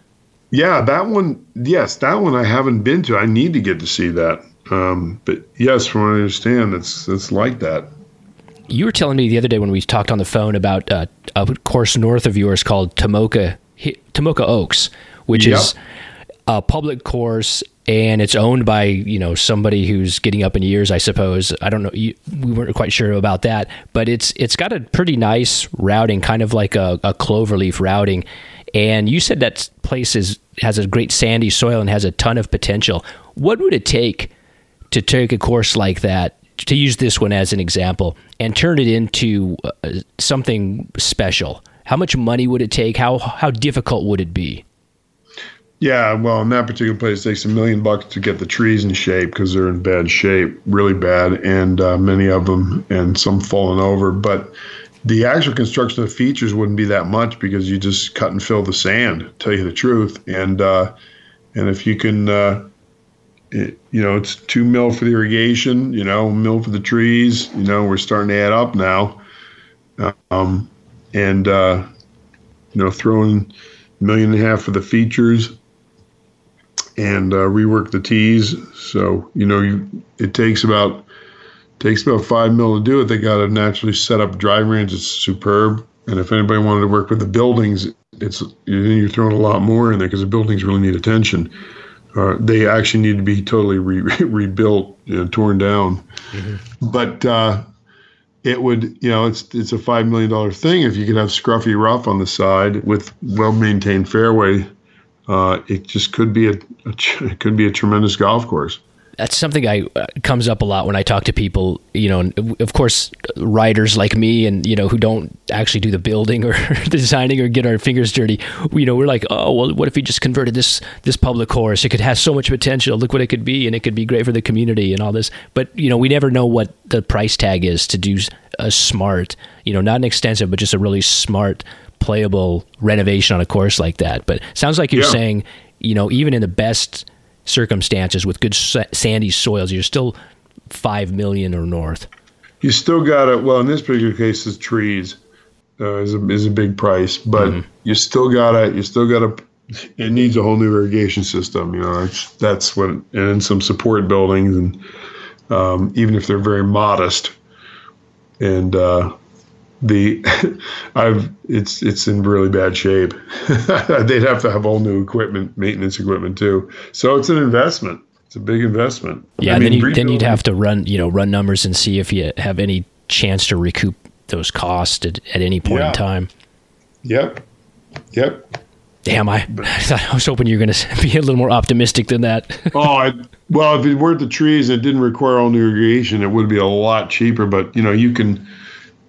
B: Yeah, that one. Yes, that one I haven't been to. I need to get to see that. Um, but yes, from what I understand, it's it's like that.
A: You were telling me the other day when we talked on the phone about uh, a course north of yours called Tomoka Tomoka Oaks, which
B: Yep.
A: is a public course and it's owned by you know somebody who's getting up in years, I suppose. I don't know. You, we weren't quite sure about that, but it's it's got a pretty nice routing, kind of like a, a cloverleaf routing. And you said that place is has a great sandy soil and has a ton of potential. What would it take to take a course like that, to use this one as an example, and turn it into uh, something special? How much money would it take? How how difficult would it be?
B: Yeah, well, in that particular place, it takes a million bucks to get the trees in shape because they're in bad shape, really bad, and uh, many of them, and some falling over. But the actual construction of features wouldn't be that much because you just cut and fill the sand. Tell you the truth, and uh, and if you can, uh, it, you know, it's two mil for the irrigation, you know, mil for the trees. You know, we're starting to add up now, um, and uh, you know, throwing million and a half for the features and uh, rework the tees. So you know, you, it takes about takes about five mil to do it. They got a naturally set up driving range. It's superb. And if anybody wanted to work with the buildings, it's you're throwing a lot more in there because the buildings really need attention. Uh, they actually need to be totally re- rebuilt, you know, torn down. But uh, it would, you know, it's it's a five million dollar thing if you could have scruffy rough on the side with well maintained fairway. Uh, it just could be a, a it could be a tremendous golf course.
A: That's something I uh, comes up a lot when I talk to people. You know, of course, writers like me, and you know, who don't actually do the building or the designing or get our fingers dirty. You know, we're like, oh, well, what if we just converted this this public course? It could have so much potential. Look what it could be, and it could be great for the community and all this. But you know, we never know what the price tag is to do a smart, you know, not an extensive, but just a really smart, playable renovation on a course like that. But sounds like you're
B: Yeah.
A: saying, you know, even in the best circumstances with good sa- sandy soils, you're still five million or north.
B: You still got to well in this particular case, the trees uh, is a is a big price, but you still gotta you still gotta. It needs a whole new irrigation system. You know, that's that's what and some support buildings and um, even if they're very modest and uh, the I've it's it's in really bad shape. They'd have to have all new equipment, maintenance equipment too. So it's an investment. It's a big investment.
A: Yeah,
B: I
A: and then,
B: mean,
A: you, then you'd have to run, you know, run numbers and see if you have any chance to recoup those costs at, at any point
B: Yeah.
A: in time.
B: Yep. Yep.
A: Damn, I, I was hoping you were going to be a little more optimistic than that.
B: oh, I, well, if it weren't the trees, it didn't require all new irrigation. It would be a lot cheaper. But you know, you can,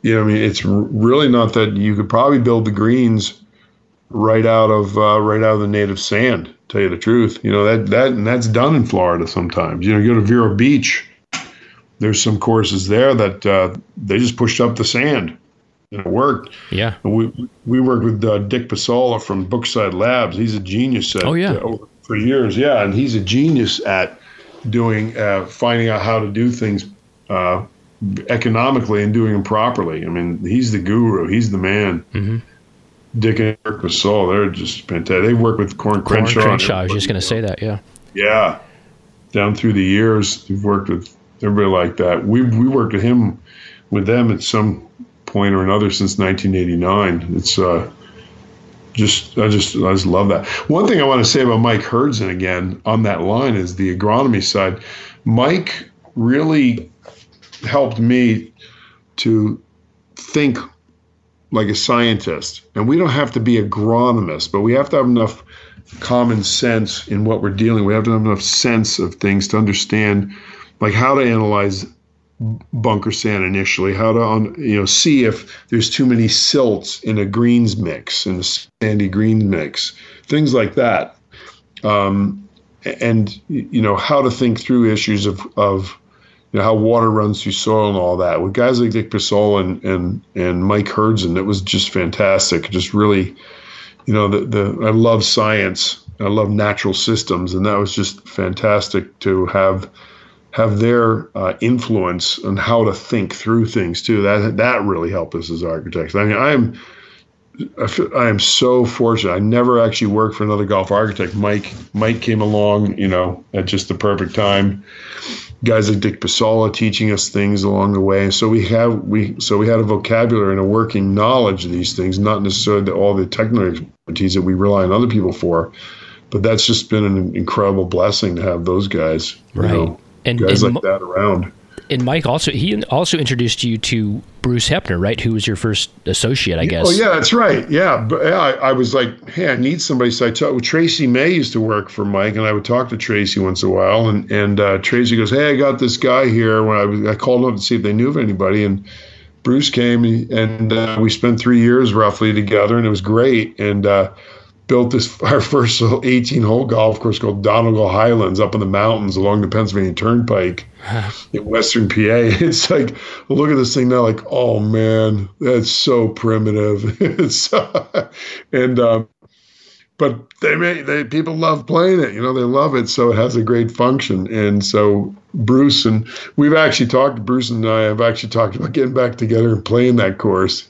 B: you know, I mean, it's really not that you could probably build the greens right out of uh, right out of the native sand. Tell you the truth, you know that that and that's done in Florida sometimes. You know, you go to Vero Beach. There's some courses there that uh, they just pushed up the sand. And it worked.
A: Yeah.
B: We we worked with uh, Dick Pasola from Brookside Labs. He's a genius at
A: oh, yeah.
B: Uh, for years. Yeah, and he's a genius at doing uh, finding out how to do things uh, economically and doing them properly. I mean, he's the guru. He's the man.
A: Mm-hmm.
B: Dick and Eric Pasola, they're just fantastic. They work with Coore Crenshaw.
A: Coore Crenshaw. I was just going to say that. Yeah.
B: Yeah. Down through the years, we've worked with everybody like that. We we worked with him with them at some point or another since 1989. It's uh, just I just I just love that. One thing I want to say about Mike Hurdzan again on that line is the agronomy side. Mike really helped me to think like a scientist, and we don't have to be agronomists, but we have to have enough common sense in what we're dealing. We have to have enough sense of things to understand, like how to analyze bunker sand initially, how to you know see if there's too many silts in a greens mix, in a sandy green mix, things like that, um, and you know how to think through issues of of you know, how water runs through soil and all that. With guys like Dick Pasola and and and Mike Hurdzan, it was just fantastic. Just really, you know, the the I love science. I love natural systems, and that was just fantastic to have have their uh, influence on how to think through things too. That that really helped us as architects. I mean, I am I am so fortunate. I never actually worked for another golf architect. Mike Mike came along, you know, at just the perfect time. Guys like Dick Pasola teaching us things along the way. So we have we so we had a vocabulary and a working knowledge of these things, not necessarily all the technical expertise that we rely on other people for. But that's just been an incredible blessing to have those guys.
A: Right. You know,
B: and guys and like that around.
A: And Mike also he also introduced you to Bruce Hepner, right? Who was your first associate, I guess.
B: Oh yeah, that's right. Yeah, but yeah, I, I was like, hey, I need somebody. So I talked with Tracy May used to work for Mike, and I would talk to Tracy once in a while. And and uh, Tracy goes, hey, I got this guy here. When I was, I called him up to see if they knew of anybody, and Bruce came, and uh, we spent three years roughly together, and it was great. And uh, built this our first 18 hole golf course called Donegal Highlands up in the mountains along the Pennsylvania Turnpike in Western PA. It's like look at this thing now, like oh man, that's so primitive. it's and um, but they may they people love playing it. You know they love it, so it has a great function. And so Bruce and we've actually talked. Bruce and I have actually talked about getting back together and playing that course.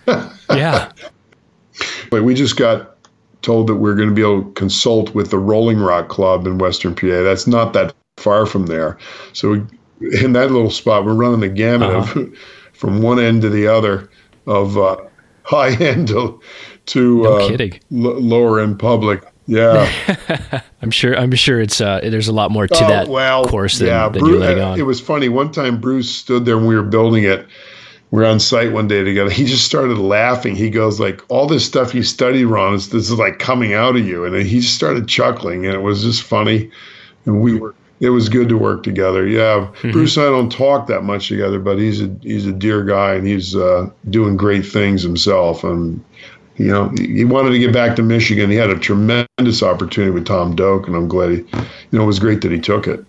A: yeah.
B: Like we just got told that we're going to be able to consult with the Rolling Rock Club in Western PA. That's not that far from there. So we, in that little spot, we're running the gamut uh-huh. of, from one end to the other of uh, high end to, to
A: no
B: uh,
A: kidding.
B: L- lower end public. Yeah,
A: I'm sure. I'm sure it's uh, there's a lot more to
B: oh,
A: that
B: well,
A: course than,
B: yeah,
A: than
B: Bruce,
A: you're letting on.
B: It was funny. One time, Bruce stood there when we were building it, we are on site one day together. He just started laughing. He goes like, "All this stuff you studied, Ron, is this is like coming out of you." And he just started chuckling, and it was just funny. And we were. It was good to work together. Yeah, mm-hmm. Bruce and I don't talk that much together, but he's a he's a dear guy, and he's uh, doing great things himself. And you know, he wanted to get back to Michigan. He had a tremendous opportunity with Tom Doak, and I'm glad he, you know, it was great that he took it.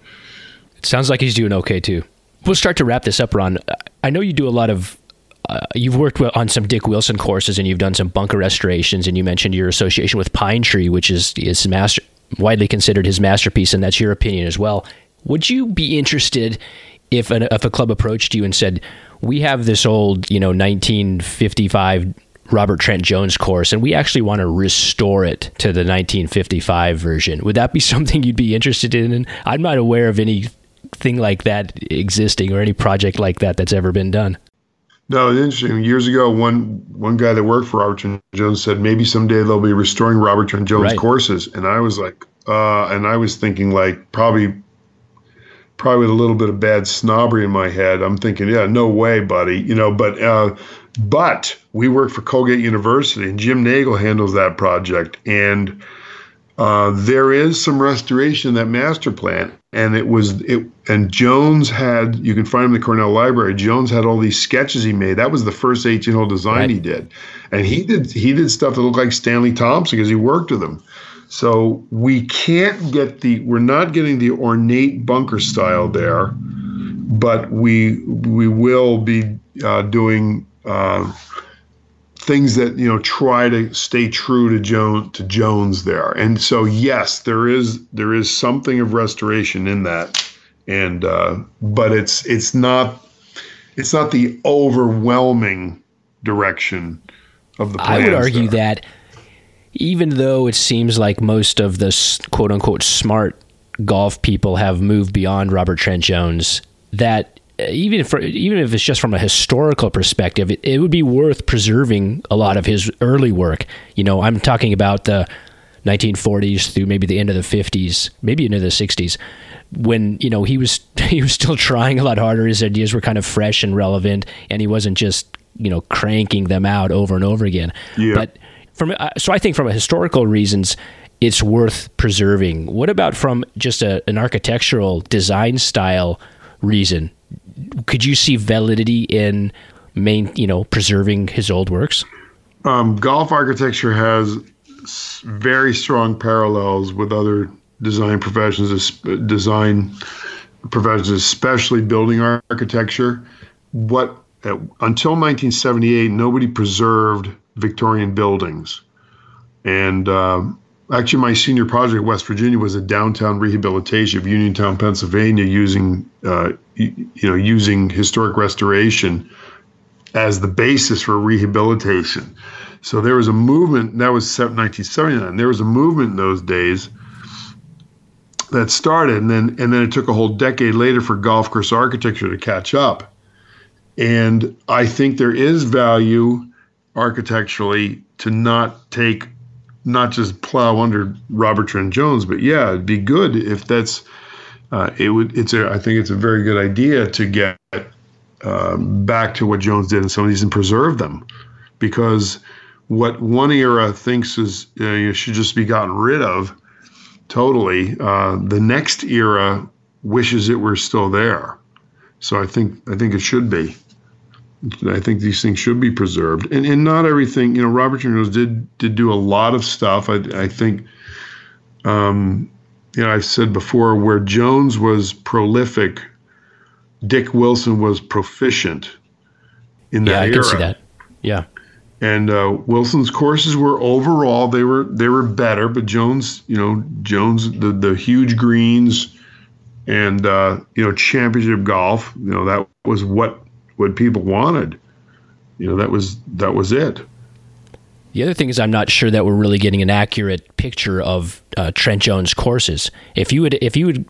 A: It sounds like he's doing okay too we'll start to wrap this up, Ron. I know you do a lot of. Uh, you've worked on some Dick Wilson courses, and you've done some bunker restorations, and you mentioned your association with Pine Tree, which is is master, widely considered his masterpiece, and that's your opinion as well. Would you be interested if an, if a club approached you and said, "We have this old, you know, 1955 Robert Trent Jones course, and we actually want to restore it to the 1955 version. Would that be something you'd be interested in? I'm not aware of any thing like that existing or any project like that that's ever been done.
B: No, it's interesting. Years ago, one one guy that worked for Robert Trent Jones said maybe someday they'll be restoring Robert Trent Jones right. courses, and I was like, uh, and I was thinking like probably, probably with a little bit of bad snobbery in my head. I'm thinking, yeah, no way, buddy, you know. But uh, but we work for Colgate University, and Jim Nagle handles that project, and uh, there is some restoration in that master plan, and it was it. And Jones had you can find him in the Cornell Library. Jones had all these sketches he made. That was the first 18 hole design right. he did, and he did he did stuff that looked like Stanley Thompson because he worked with him. So we can't get the we're not getting the ornate bunker style there, but we we will be uh, doing. Uh, things that you know try to stay true to Jones to Jones there. And so yes, there is there is something of restoration in that, and uh, but it's it's not it's not the overwhelming direction of the. Play.
A: I would argue there. that even though it seems like most of the quote unquote smart golf people have moved beyond Robert Trent Jones, that even if even if it's just from a historical perspective, it, it, would be worth preserving a lot of his early work. You know, I'm talking about the 1940s through maybe the end of the 50s, maybe into the 60s, when you know he was he was still trying a lot harder. His ideas were kind of fresh and relevant, and he wasn't just you know cranking them out over and over again. Yeah. But from uh, so I think from a historical reasons, it's worth preserving. What about from just a, an architectural design style reason? Could you see validity in main, you know, preserving his old works?
B: Um, golf architecture has very strong parallels with other design professions, design professions, especially building architecture. What uh, until 1978, nobody preserved Victorian buildings, and um, Actually, my senior project West Virginia was a downtown rehabilitation of Uniontown, Pennsylvania, using uh, you know using historic restoration as the basis for rehabilitation. So there was a movement that was 1979. There was a movement in those days that started, and then and then it took a whole decade later for golf course architecture to catch up. And I think there is value architecturally to not take not just plow under Robert Trent Jones, but yeah, it'd be good if that's uh, it would. It's a. I think it's a very good idea to get uh, back to what Jones did in some of these and preserve them, because what one era thinks is uh, you should just be gotten rid of totally, uh, the next era wishes it were still there. So I think I think it should be. I think these things should be preserved, and and not everything. You know, Robert Jones did did do a lot of stuff. I I think, um, you know, I've said before where Jones was prolific, Dick Wilson was proficient. In that yeah, I era. can see that.
A: Yeah.
B: And uh, Wilson's courses were overall they were they were better, but Jones, you know, Jones the the huge greens, and uh, you know championship golf, you know that was what what people wanted. You know, that was that was it.
A: The other thing is, I'm not sure that we're really getting an accurate picture of uh, Trent Jones courses. If you would, if you would,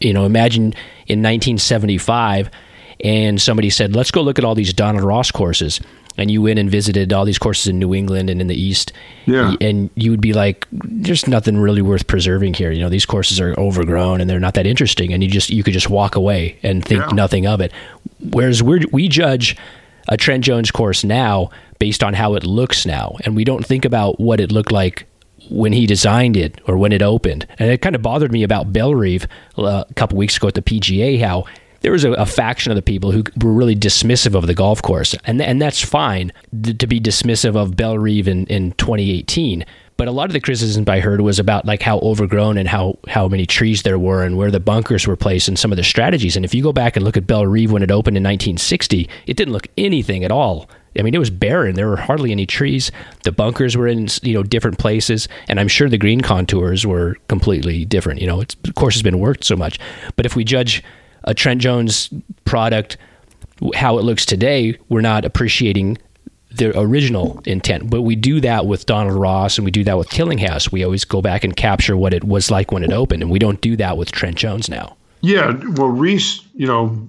A: you know, imagine in 1975, and somebody said, "Let's go look at all these Donald Ross courses," and you went and visited all these courses in New England and in the East,
B: yeah.
A: and you would be like, "There's nothing really worth preserving here." You know, these courses are overgrown and they're not that interesting, and you just you could just walk away and think yeah. nothing of it. Whereas we we judge a Trent Jones course now based on how it looks now, and we don't think about what it looked like when he designed it or when it opened. And it kind of bothered me about Bellerive uh, a couple weeks ago at the PGA how there was a, a, faction of the people who were really dismissive of the golf course, and and that's fine to be dismissive of Bellerive in, in 2018. But a lot of the criticism I heard was about like how overgrown and how how many trees there were and where the bunkers were placed and some of the strategies. And if you go back and look at Bellerive when it opened in 1960, it didn't look anything at all. I mean, it was barren. There were hardly any trees. The bunkers were in you know different places, and I'm sure the green contours were completely different. You know, it's, of course, has been worked so much. But if we judge a Trent Jones product how it looks today, we're not appreciating the original intent. But we do that with Donald Ross and we do that with Tillinghast. We always go back and capture what it was like when it opened, and we don't do that with Trent Jones now.
B: Yeah, well, Rees, you know,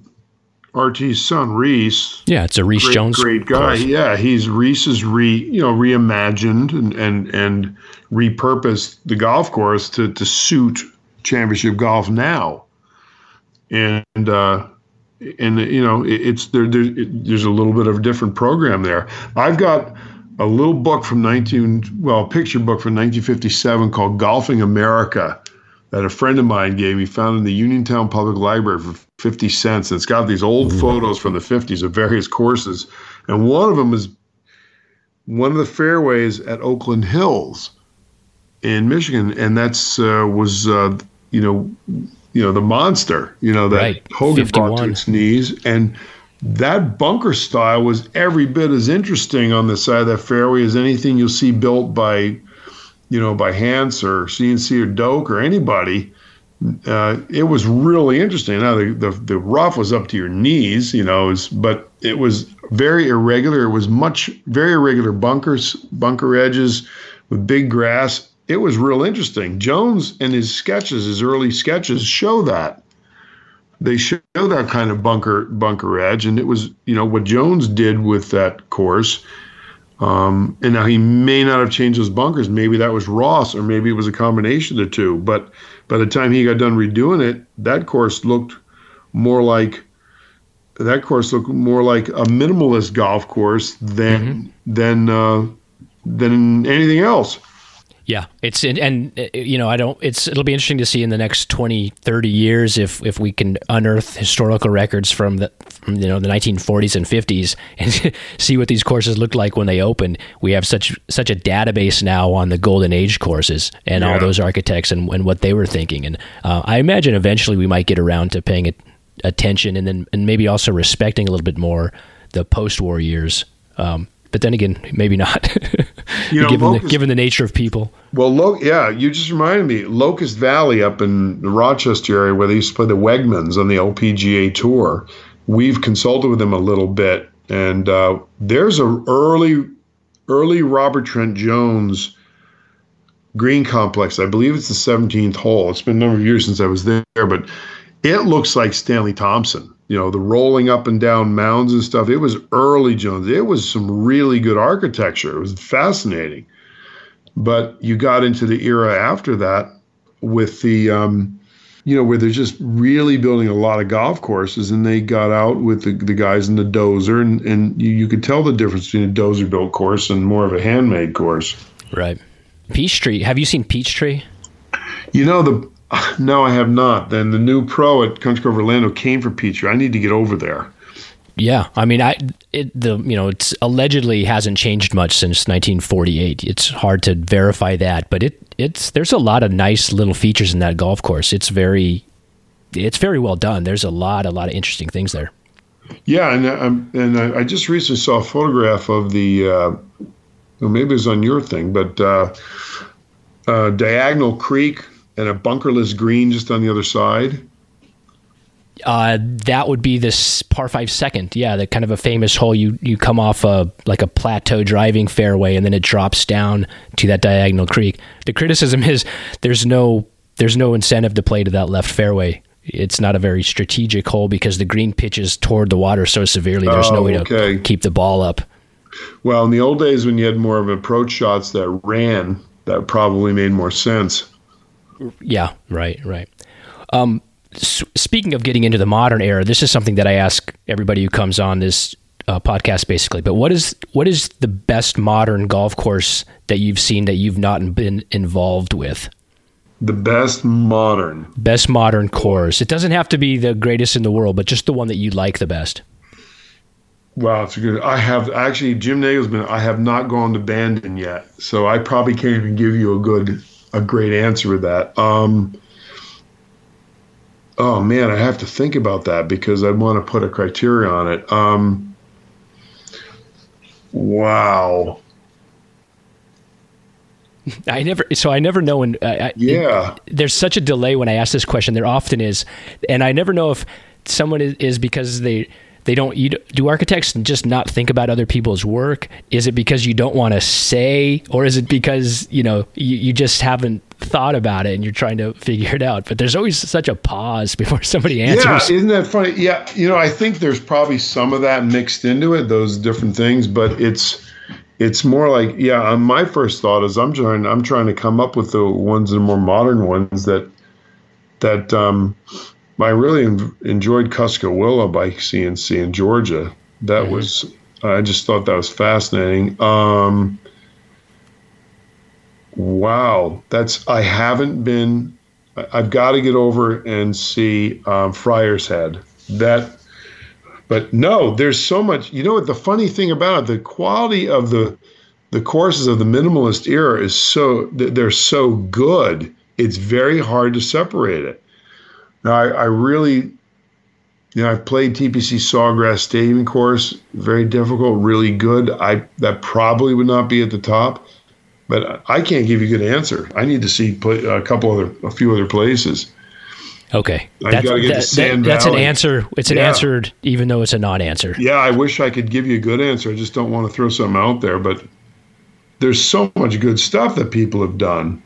B: RT's son Rees.
A: Yeah, it's a Rees
B: great,
A: Jones.
B: Great guy. Course. Yeah, he's Rees is re you know reimagined and and and repurposed the golf course to to suit championship golf now, and uh, and you know it's there, there it, there's a little bit of a different program there i've got a little book from 19 well a picture book from 1957 called golfing america that a friend of mine gave me found in the uniontown public library for 50 cents and it's got these old mm-hmm. photos from the 50s of various courses and one of them is one of the fairways at oakland hills in michigan and that's uh, was uh, you know you know, the monster, you know, that right. Hogan 51. brought to its knees. And that bunker style was every bit as interesting on the side of that fairway as anything you'll see built by, you know, by Hanse or CNC or Doak or anybody. Uh, it was really interesting. Now the, the, the rough was up to your knees, you know, was, but it was very irregular. It was much very irregular bunkers, bunker edges with big grass. It was real interesting. Jones and his sketches, his early sketches, show that they show that kind of bunker bunker edge, and it was you know what Jones did with that course. Um, and now he may not have changed those bunkers. Maybe that was Ross, or maybe it was a combination of the two. But by the time he got done redoing it, that course looked more like that course looked more like a minimalist golf course than mm-hmm. than uh, than anything else.
A: Yeah, it's and, and, uh, you know I don't. It's it'll be interesting to see in the next 20, 30 years if if we can unearth historical records from the you know the nineteen forties and fifties and see what these courses looked like when they opened. We have such such a database now on the golden age courses and yeah. all those architects and, and what they were thinking. And uh, I imagine eventually we might get around to paying attention and then and maybe also respecting a little bit more the post war years. Um, but then again, maybe not. you know, given, Locust, the, given the nature of people.
B: Well, Lo- yeah, you just reminded me. Locust Valley up in the Rochester area, where they used to play the Wegmans on the LPGA tour, we've consulted with them a little bit, and uh, there's a early, early Robert Trent Jones green complex. I believe it's the 17th hole. It's been a number of years since I was there, but it looks like Stanley Thompson you know, the rolling up and down mounds and stuff. It was early Jones. It was some really good architecture. It was fascinating. But you got into the era after that with the, um, you know, where they're just really building a lot of golf courses, and they got out with the, the guys in the dozer, and, and you, you could tell the difference between a dozer built course and more of a handmade course.
A: Right. Peachtree. Have you seen Peachtree?
B: You know, the No, I have not. Then the new pro at Country Club Orlando came for Peachtree. I need to get over there.
A: Yeah, I mean, I it, the you know it's allegedly hasn't changed much since 1948. It's hard to verify that, but it it's there's a lot of nice little features in that golf course. It's very it's very well done. There's a lot a lot of interesting things there.
B: Yeah, and um, and I just recently saw a photograph of the uh, well, maybe it was on your thing, but uh, uh, Diagonal Creek and a bunkerless green just on the other side?
A: Uh, that would be this par five second. Yeah, the kind of a famous hole. You you come off a like a plateau driving fairway, and then it drops down to that diagonal creek. The criticism is there's no there's no incentive to play to that left fairway. It's not a very strategic hole because the green pitches toward the water so severely. There's oh, no way okay. to keep the ball up.
B: Well, in the old days when you had more of approach shots that ran, that probably made more sense.
A: Yeah, right, right. Um, speaking of getting into the modern era, this is something that I ask everybody who comes on this uh, podcast, basically. But what is what is the best modern golf course that you've seen that you've not been involved with?
B: The best modern,
A: best modern course. It doesn't have to be the greatest in the world, but just the one that you like the best.
B: Wow, it's a good. I have actually Jim Nagelsmann. I have not gone to Bandon yet, so I probably can't even give you a good a great answer to that. Um, oh man, I have to think about that because I want to put a criteria on it. Um, wow.
A: I never, so I never know when. Uh,
B: yeah.
A: It, there's such a delay when I ask this question. There often is, and I never know if someone is, is because they they don't you, do architects just not think about other people's work is it because you don't want to say or is it because you know you, you just haven't thought about it and you're trying to figure it out but there's always such a pause before somebody answers
B: yeah isn't that funny yeah you know i think there's probably some of that mixed into it those different things but it's it's more like yeah my first thought is i'm trying i'm trying to come up with the ones the more modern ones that that um I really enjoyed Cuscowilla by CNC in Georgia. That mm-hmm. was I just thought that was fascinating. Um, wow, that's I haven't been. I've got to get over and see um, Friar's Head. That, but no, there's so much. You know what? The funny thing about it, the quality of the the courses of the minimalist era is so they're so good. It's very hard to separate it. Now, I, I really, you know, I've played TPC Sawgrass Stadium course, very difficult, really good. I that probably would not be at the top, but I can't give you a good answer. I need to see play, a couple other, a few other places.
A: Okay,
B: I got to get
A: that,
B: to Sand
A: that- that's an answer. It's an
B: Yeah.
A: answer, even though it's a non-answer.
B: Yeah, I wish I could give you a good answer. I just don't want to throw something out there, but there's so much good stuff that people have done.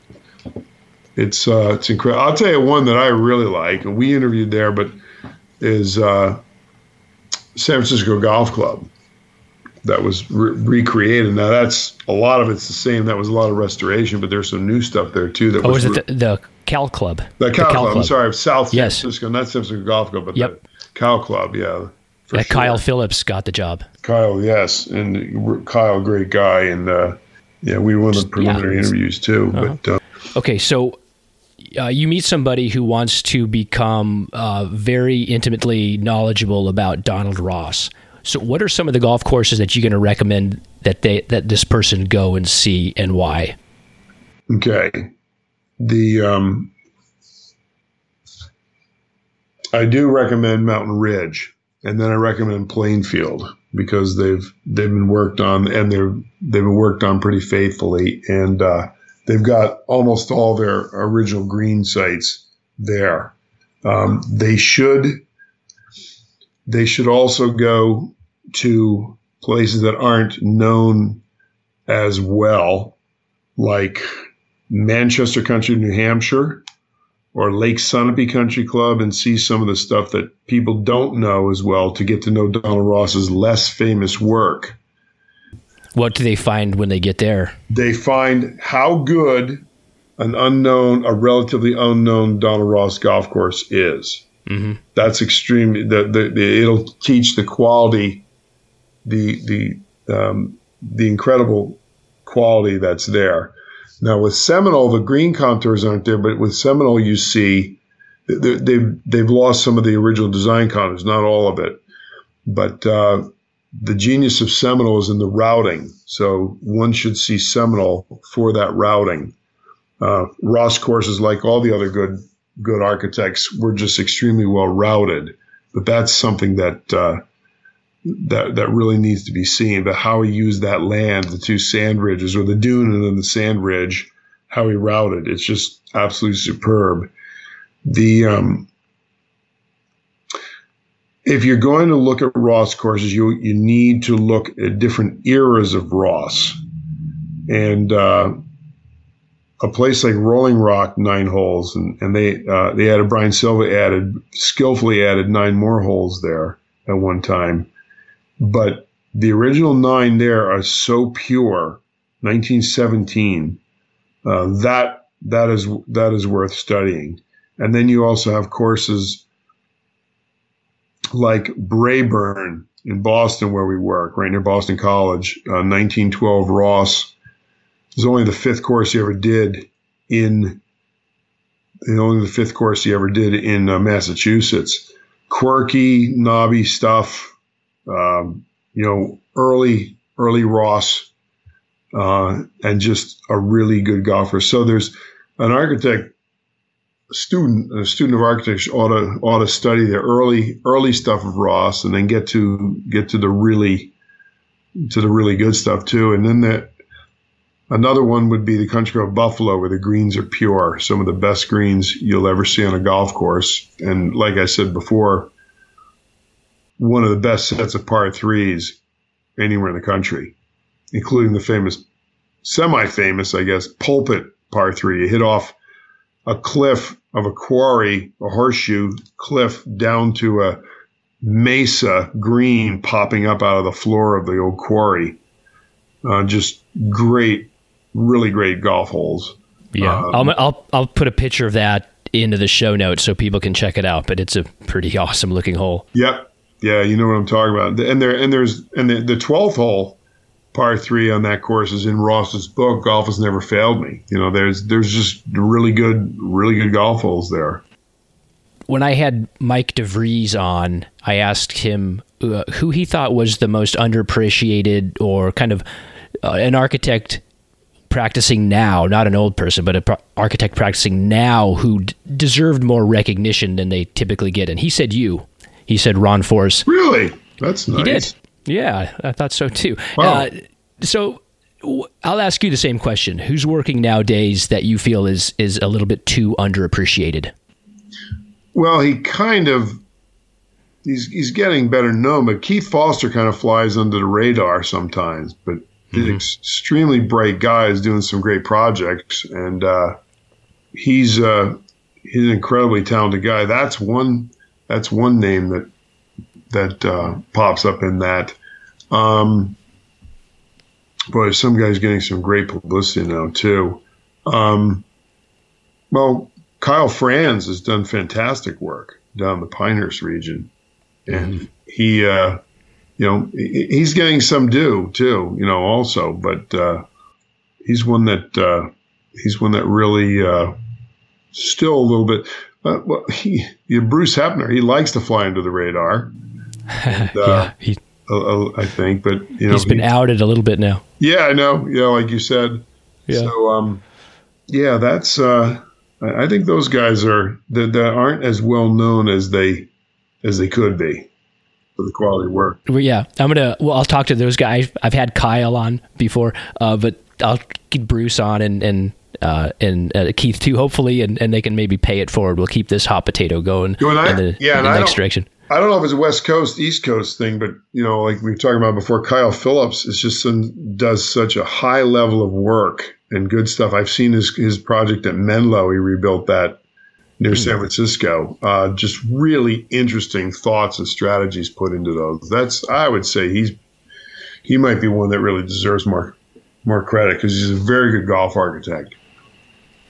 B: It's uh, it's incredible. I'll tell you one that I really like, we interviewed there, but is uh, San Francisco Golf Club that was re- recreated. Now that's a lot of it's the same. That was a lot of restoration, but there's some new stuff there too. That
A: Oh,
B: was
A: is it the, the Cal Club?
B: the Cow,
A: Cal
B: Club. I'm sorry, South San Francisco, not San Francisco Golf Club, but
A: Yep.
B: the Cal Club. Yeah,
A: That
B: sure.
A: Kyle Phillips got the job.
B: Kyle, yes, and Kyle, great guy, and uh, yeah, we won the preliminary interviews too. But uh,
A: Okay, so uh, you meet somebody who wants to become uh, very intimately knowledgeable about Donald Ross. So, what are some of the golf courses that you're going to recommend that they that this person go and see, and why?
B: okay, the um, I do recommend Mountain Ridge, and then I recommend Plainfield because they've they've been worked on and they're they've been worked on pretty faithfully, and uh, they've got almost all their original green sites there. Um, they should they should also go to places that aren't known as well, like Manchester Country, New Hampshire, or Lake Sunapee Country Club, and see some of the stuff that people don't know as well to get to know Donald Ross's less famous work.
A: What do they find when they get there?
B: They find how good an unknown, a relatively unknown Donald Ross golf course is.
A: Mhm.
B: That's extremely. The, the, the it'll teach the quality, the the um, the incredible quality that's there. Now with Seminole, the green contours aren't there, but with Seminole, you see they- they've they've lost some of the original design contours, not all of it, but uh, the genius of Seminole is in the routing. So one should see Seminole for that routing. Uh, Ross courses, like all the other good good architects, were just extremely well routed. But that's something that uh, that that really needs to be seen. But how he used that land, the two sand ridges, or the dune and then the sand ridge, how he routed, it's just absolutely superb. The um, if you're going to look at Ross courses, you you need to look at different eras of Ross, and uh, a place like Rolling Rock, nine holes, and and they uh, they added Brian Silva added skillfully added nine more holes there at one time, but the original nine there are so pure, 1917. Uh, that that is that is worth studying, and then you also have courses like Brae Burn in Boston, where we work, right near Boston College, uh, 1912 Ross. Was only the fifth course he ever did in, and only the fifth course he ever did in uh, Massachusetts. Quirky, knobby stuff, um, you know, early, early Ross, uh, and just a really good golfer. So there's an architect student, a student of architecture ought to ought to study the early early stuff of Ross, and then get to get to the really to the really good stuff too. And then that another one would be the country of Buffalo, where the greens are pure, some of the best greens you'll ever see on a golf course. And like I said before, one of the best sets of par threes anywhere in the country, including the famous, semi-famous, I guess, pulpit par three. You hit off a cliff of a quarry, a horseshoe cliff down to a mesa green popping up out of the floor of the old quarry. Uh, just great, really great golf holes.
A: Yeah,
B: Um,
A: I'll, I'll I'll put a picture of that into the show notes so people can check it out. But it's a pretty awesome looking hole.
B: Yep. Yeah, you know what I'm talking about. And there and there's and the, the 12th hole par 3 on that course is in Ross's book Golf has never failed me. You know, there's there's just really good really good golf holes there.
A: When I had Mike DeVries on, I asked him uh, who he thought was the most underappreciated or kind of uh, an architect practicing now, not an old person, but an pro- architect practicing now who d- deserved more recognition than they typically get. And he said you. He said Ron Forse.
B: Really? That's nice.
A: He did. Yeah, I thought so too.
B: Wow.
A: Uh, so w- I'll ask you the same question. Who's working nowadays that you feel is is a little bit too underappreciated?
B: Well, he kind of he's he's getting better known, but Keith Foster kind of flies under the radar sometimes. But he's an extremely bright guy, is doing some great projects, and uh, he's uh, he's an incredibly talented guy. That's one that's one name that that uh, pops up in that. Um, boy, some guy's getting some great publicity now too. Um, well, Kyle Franz has done fantastic work down the Pinehurst region, and he, uh, you know, he's getting some due too, you know, also. But uh, he's one that uh, he's one that really uh, still a little bit. Uh, well, he, yeah, Bruce Hepner, he likes to fly under the radar. And, uh,
A: yeah, he,
B: I think, but you know,
A: he's been
B: he-
A: outed a little bit now.
B: yeah, I know. Yeah, like you said.
A: Yeah.
B: So, um, yeah, that's. Uh, I think those guys are that aren't as well known as they as they could be for the quality work.
A: Well, yeah, I'm gonna. Well, I'll talk to those guys. I've had Kyle on before, uh, but I'll get Bruce on and and uh, and uh, Keith too, hopefully, and, and they can maybe pay it forward. We'll keep this hot potato going
B: I-
A: in the,
B: yeah,
A: in the
B: I
A: next
B: don't-
A: direction.
B: I don't know if it's a West Coast, East Coast thing, but you know, like we were talking about before, Kyle Phillips is just some, does such a high level of work and good stuff. I've seen his his project at Menlo. He rebuilt that near San Francisco. Uh, just really interesting thoughts and strategies put into those. That's I would say he's he might be one that really deserves more more credit because he's a very good golf architect.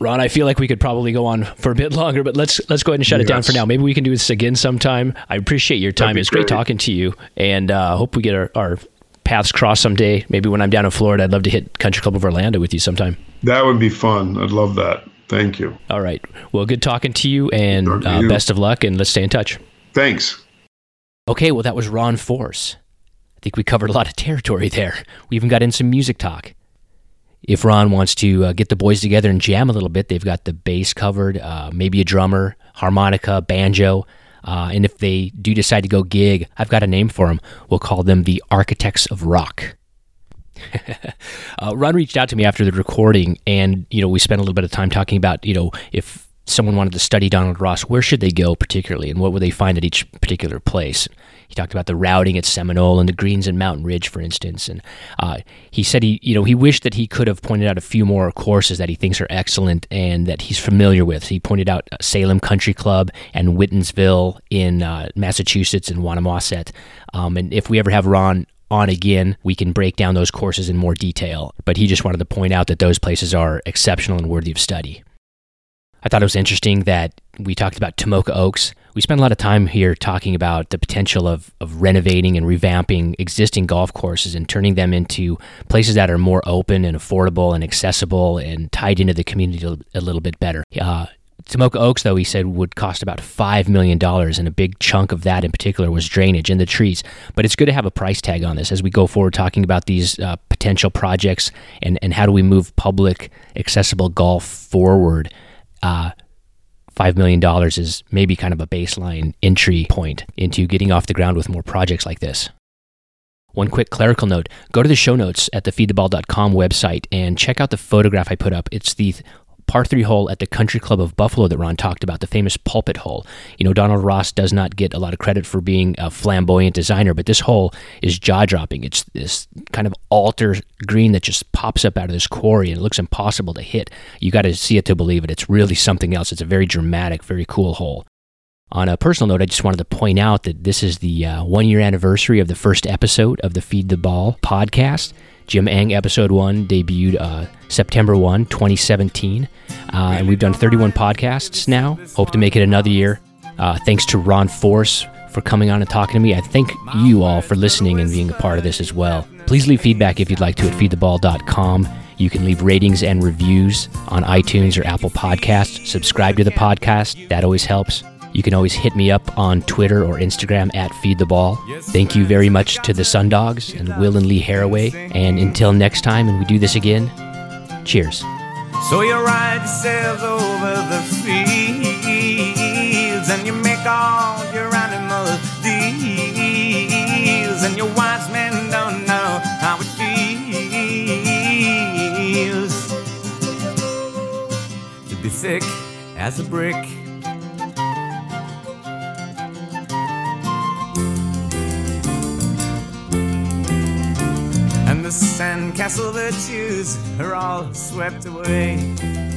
A: Ron, I feel like we could probably go on for a bit longer, but let's let's go ahead and shut it down for now. Maybe we can do this again sometime. I appreciate your time. It's great
B: great.
A: talking to you, and uh, hope we get our, our paths crossed someday. Maybe when I'm down in Florida, I'd love to hit Country Club of Orlando with you sometime.
B: That would be fun. I'd love that. Thank you.
A: All right. Well, good talking to you, and
B: to
A: uh,
B: you.
A: best of luck, and let's stay in touch.
B: Thanks.
A: Okay, well, that was Ron Forse. I think we covered a lot of territory there. We even got in some music talk. If Ron wants to uh, get the boys together and jam a little bit, they've got the bass covered, uh, maybe a drummer, harmonica, banjo. Uh, and if they do decide to go gig, I've got a name for them. We'll call them the Architects of Rock. uh, Ron reached out to me after the recording, and you know we spent a little bit of time talking about you know if someone wanted to study Donald Ross, where should they go particularly, and what would they find at each particular place. He talked about the routing at Seminole and the greens in Mountain Ridge, for instance, and uh, he said he you know he wished that he could have pointed out a few more courses that he thinks are excellent and that he's familiar with. He pointed out uh, Salem Country Club and Whitinsville in uh, Massachusetts and Wannamoisett. Um, and if we ever have Ron on again, we can break down those courses in more detail. But he just wanted to point out that those places are exceptional and worthy of study. I thought it was interesting that we talked about Tomoka Oaks. We spent a lot of time here talking about the potential of, of renovating and revamping existing golf courses and turning them into places that are more open and affordable and accessible and tied into the community a little bit better. Uh, Tomoka Oaks, though, he said would cost about $5 million, and a big chunk of that in particular was drainage in the trees. But it's good to have a price tag on this as we go forward talking about these uh, potential projects and, and how do we move public, accessible golf forward. Uh, $5 million is maybe kind of a baseline entry point into getting off the ground with more projects like this. One quick clerical note go to the show notes at the feedtheball.com website and check out the photograph I put up. It's the par three hole at the Country Club of Buffalo that Ron talked about, the famous pulpit hole. You know, Donald Ross does not get a lot of credit for being a flamboyant designer, but this hole is jaw dropping. It's this kind of altar green that just pops up out of this quarry and it looks impossible to hit. You got to see it to believe it. It's really something else. It's a very dramatic, very cool hole. On a personal note, I just wanted to point out that this is the uh, one year anniversary of the first episode of the Feed the Ball podcast. Jim Eng episode one debuted uh, September 1, 2017. Uh, and we've done 31 podcasts now. Hope to make it another year. Uh, thanks to Ron Forse for coming on and talking to me. I thank you all for listening and being a part of this as well. Please leave feedback if you'd like to at feedtheball.com. You can leave ratings and reviews on iTunes or Apple Podcasts. Subscribe to the podcast, that always helps. You can always hit me up on Twitter or Instagram at Feed the Ball. Thank you very much to the Sundogs and Will and Lee Haraway. And until next time, and we do this again, cheers.
C: So you ride yourselves over the fields and you make all your animals deals, and your wise men don't know how it feels to be as a brick. The sandcastle virtues are all swept away.